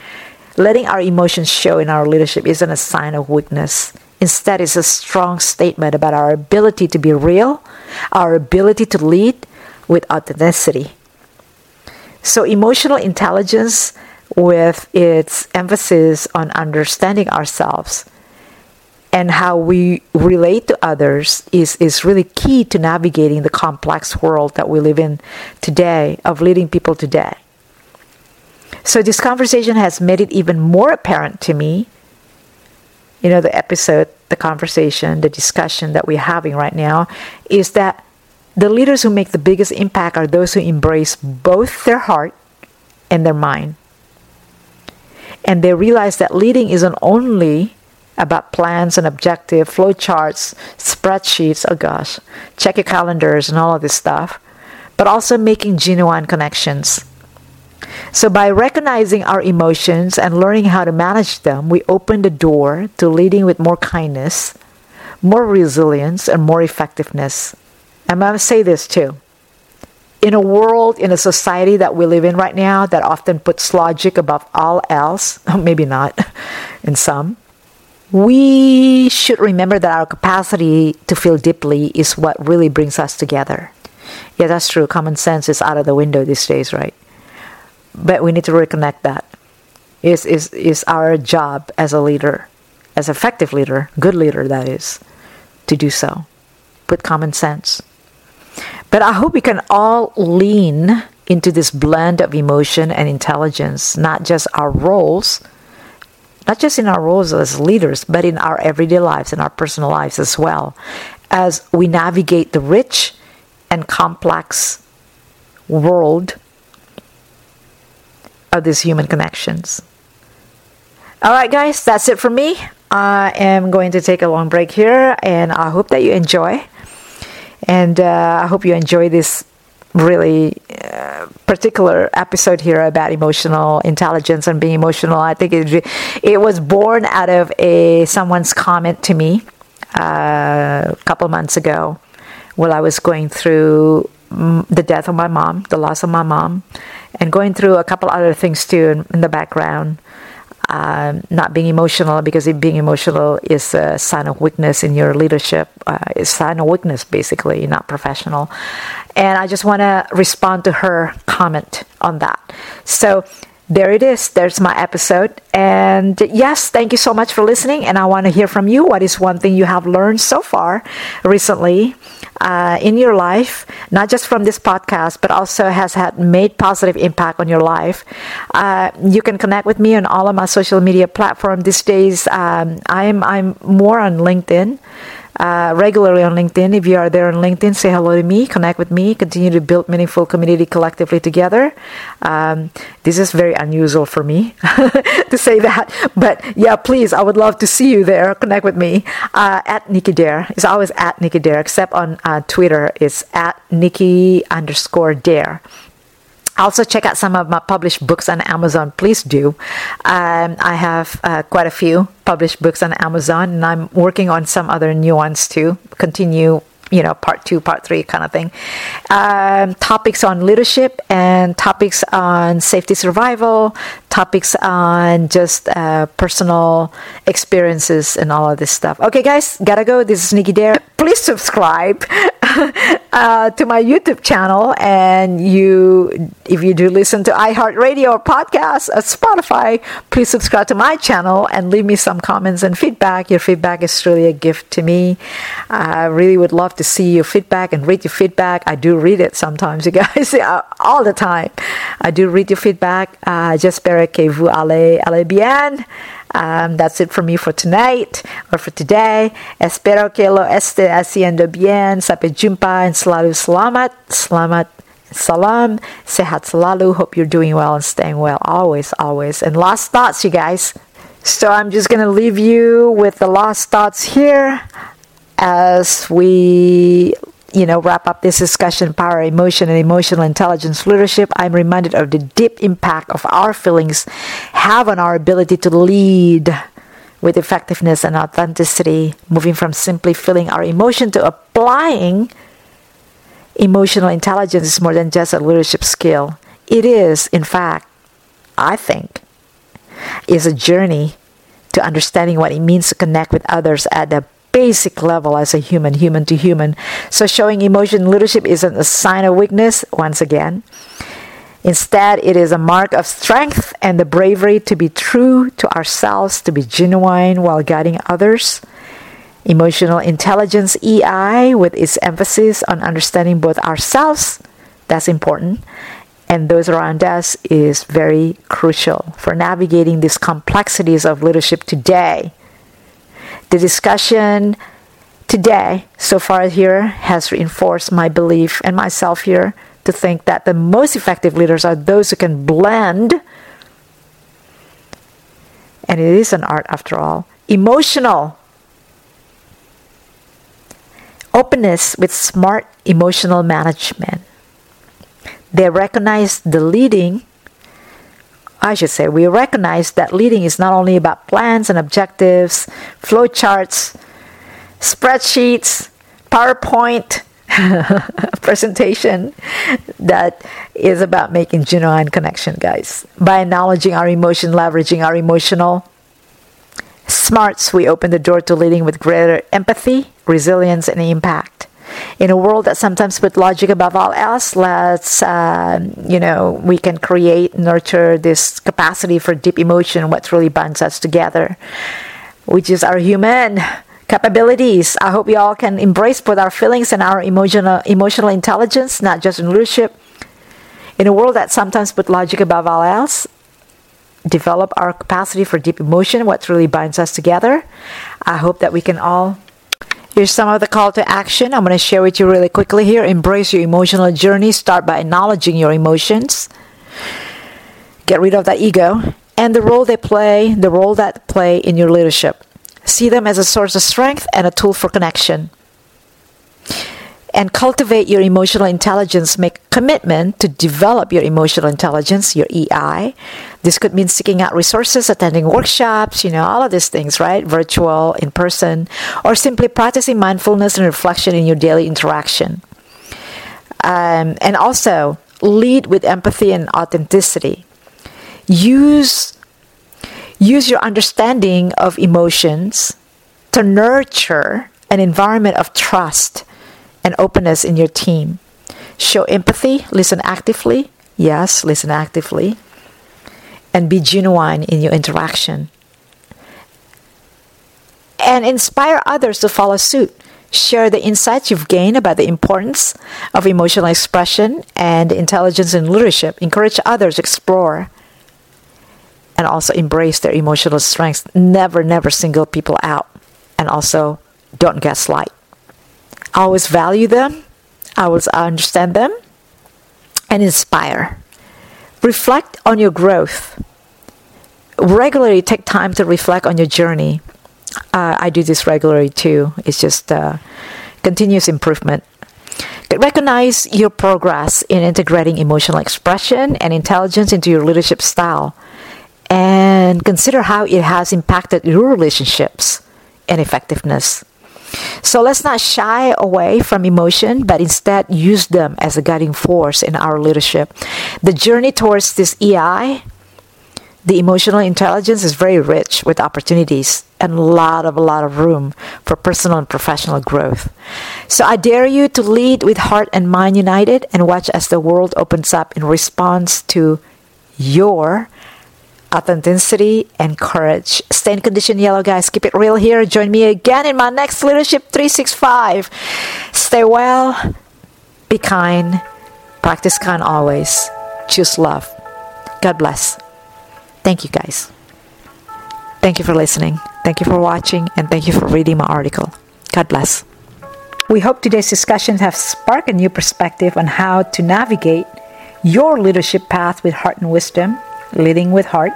Letting our emotions show in our leadership isn't a sign of weakness. Instead, it's a strong statement about our ability to be real, our ability to lead with authenticity. So, emotional intelligence, with its emphasis on understanding ourselves and how we relate to others, is, is really key to navigating the complex world that we live in today, of leading people today. So this conversation has made it even more apparent to me. You know, the episode, the conversation, the discussion that we're having right now is that the leaders who make the biggest impact are those who embrace both their heart and their mind. And they realize that leading isn't only about plans and objective, flowcharts, spreadsheets, oh gosh, check your calendars and all of this stuff, but also making genuine connections. So, by recognizing our emotions and learning how to manage them, we open the door to leading with more kindness, more resilience, and more effectiveness. And I'm going to say this too. In a world, in a society that we live in right now that often puts logic above all else, maybe not in some, we should remember that our capacity to feel deeply is what really brings us together. Yeah, that's true. Common sense is out of the window these days, right? But we need to reconnect that. Is is is our job as a leader, as effective leader, good leader that is, to do so with common sense. But I hope we can all lean into this blend of emotion and intelligence, not just our roles, not just in our roles as leaders, but in our everyday lives and our personal lives as well, as we navigate the rich and complex world of these human connections. All right, guys, that's it for me. I am going to take a long break here, and I hope that you enjoy. And uh, I hope you enjoy this really uh, particular episode here about emotional intelligence and being emotional. I think it, it was born out of a someone's comment to me uh, a couple months ago while I was going through mm, the death of my mom, the loss of my mom, and going through a couple other things too in, in the background um, not being emotional because being emotional is a sign of weakness in your leadership. Uh, it's a sign of weakness, basically, not professional. And I just want to respond to her comment on that. So there it is. There's my episode. And yes, thank you so much for listening. And I want to hear from you. What is one thing you have learned so far recently uh, in your life, not just from this podcast, but also has had made positive impact on your life? Uh, you can connect with me on all of my social media platforms these days. Um, I'm I'm more on LinkedIn uh, regularly on LinkedIn. If you are there on LinkedIn, say hello to me, connect with me, continue to build meaningful community collectively together. Um, this is very unusual for me to say that, but yeah, please, I would love to see you there. Connect with me uh, at Nicky Dare. It's always at Nicky Dare, except on uh, Twitter, it's at Nicky underscore Dare also check out some of my published books on Amazon. Please do. Um, I have uh, quite a few published books on Amazon, and I'm working on some other new ones too. Continue you know, part two, part three kind of thing. Um, topics on leadership and topics on safety survival, topics on just uh, personal experiences and all of this stuff. Okay, guys, gotta go. This is Nicky Dare. Please subscribe uh, to my YouTube channel, and you, if you do listen to iHeartRadio or podcasts at Spotify, please subscribe to my channel and leave me some comments and feedback. Your feedback is really a gift to me. I really would love to see your feedback and read your feedback. I do read it sometimes, you guys, all the time. I do read your feedback. Uh, J'espère que vous allez, allez bien. Um, that's it for me for tonight or for today. Espero que lo esté haciendo bien. Sampai jumpa and selalu selamat. Selamat. Salam. Sehat selalu. Hope you're doing well and staying well. Always, always. And last thoughts, you guys. So I'm just to leave you with the last thoughts here as we you know wrap up this discussion power emotion and emotional intelligence leadership i'm reminded of the deep impact of our feelings have on our ability to lead with effectiveness and authenticity moving from simply feeling our emotion to applying emotional intelligence is more than just a leadership skill. It is in fact i think is a journey to understanding what it means to connect with others at the basic level as a human, human to human. So showing emotion leadership isn't a sign of weakness, once again. Instead, it is a mark of strength and the bravery to be true to ourselves, to be genuine while guiding others. Emotional intelligence, EI, with its emphasis on understanding both ourselves, that's important, and those around us is very crucial for navigating these complexities of leadership today. The discussion today, so far here, has reinforced my belief and myself here to think that the most effective leaders are those who can blend, and it is an art after all, emotional openness with smart emotional management. They recognize the leading, I should say, we recognize that leading is not only about plans and objectives, flowcharts, spreadsheets, PowerPoint presentation that is about making genuine connection, guys. By acknowledging our emotion, leveraging our emotional smarts, we open the door to leading with greater empathy, resilience, and impact. In a world that sometimes puts logic above all else, let's, uh, you know, we can create, nurture this capacity for deep emotion, what really binds us together, which is our human capabilities. I hope you all can embrace both our feelings and our emotional emotional intelligence, not just in leadership. In a world that sometimes puts logic above all else, develop our capacity for deep emotion, what really binds us together. I hope that we can all. Here's some of the call to action. I'm going to share with you really quickly here. Embrace your emotional journey. Start by acknowledging your emotions. Get rid of that ego and the role they play, the role that play in your leadership. See them as a source of strength and a tool for connection and cultivate your emotional intelligence. Make commitment to develop your emotional intelligence, your EI. This could mean seeking out resources, attending workshops, you know, all of these things, right? Virtual, in person, or simply practicing mindfulness and reflection in your daily interaction. Um, and also, lead with empathy and authenticity. Use use your understanding of emotions to nurture an environment of trust and openness in your team. Show empathy, listen actively. Yes, listen actively. And be genuine in your interaction. And inspire others to follow suit. Share the insights you've gained about the importance of emotional expression and intelligence in leadership. Encourage others to explore and also embrace their emotional strengths. Never, never single people out. And also, don't gaslight. I always value them, I always understand them, and inspire. Reflect on your growth. Regularly take time to reflect on your journey. Uh, I do this regularly too. It's just uh, continuous improvement. Recognize your progress in integrating emotional expression and intelligence into your leadership style and consider how it has impacted your relationships and effectiveness. So let's not shy away from emotion, but instead use them as a guiding force in our leadership. The journey towards this EI, the emotional intelligence, is very rich with opportunities and a lot of a lot of room for personal and professional growth. So I dare you to lead with heart and mind united and watch as the world opens up in response to your authenticity, and courage. Stay in condition, yellow guys. Keep it real here. Join me again in my next Leadership 365. Stay well, be kind, practice kind always, choose love. God bless. Thank you, guys. Thank you for listening. Thank you for watching, and thank you for reading my article. God bless. We hope today's discussions have sparked a new perspective on how to navigate your leadership path with heart and wisdom leading with heart,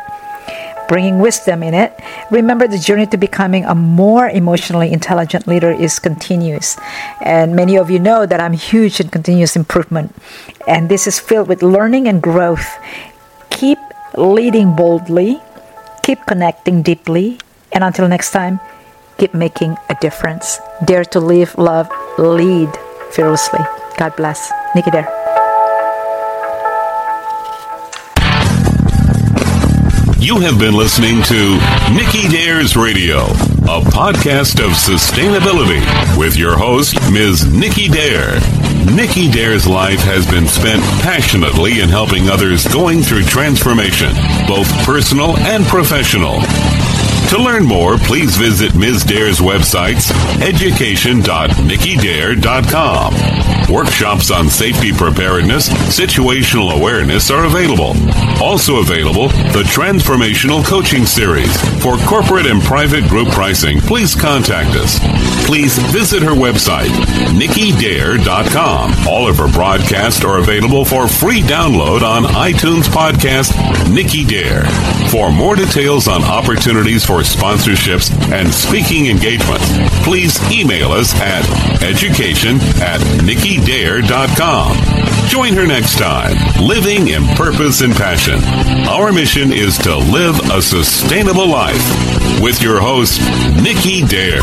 bringing wisdom in it. Remember, the journey to becoming a more emotionally intelligent leader is continuous. And many of you know that I'm huge in continuous improvement. And this is filled with learning and growth. Keep leading boldly, keep connecting deeply, and until next time, keep making a difference. Dare to live, love, lead fearlessly. God bless. Nicky. You have been listening to Nicky Dares Radio, a podcast of sustainability with your host, Ms. Nicky Dare. Nicky Dare's life has been spent passionately in helping others going through transformation, both personal and professional. To learn more, please visit Ms. Dare's websites, education.nickydare.com. Workshops on safety preparedness, situational awareness are available. Also available, the Transformational Coaching Series. For corporate and private group pricing, please contact us. Please visit her website, nickydare.com. All of her broadcasts are available for free download on iTunes podcast Nicky Dare. For more details on opportunities sponsorships and speaking engagements, please email us at education at nickydare.com. Join her next time, living in purpose and passion. Our mission is to live a sustainable life with your host, Nicky Dare.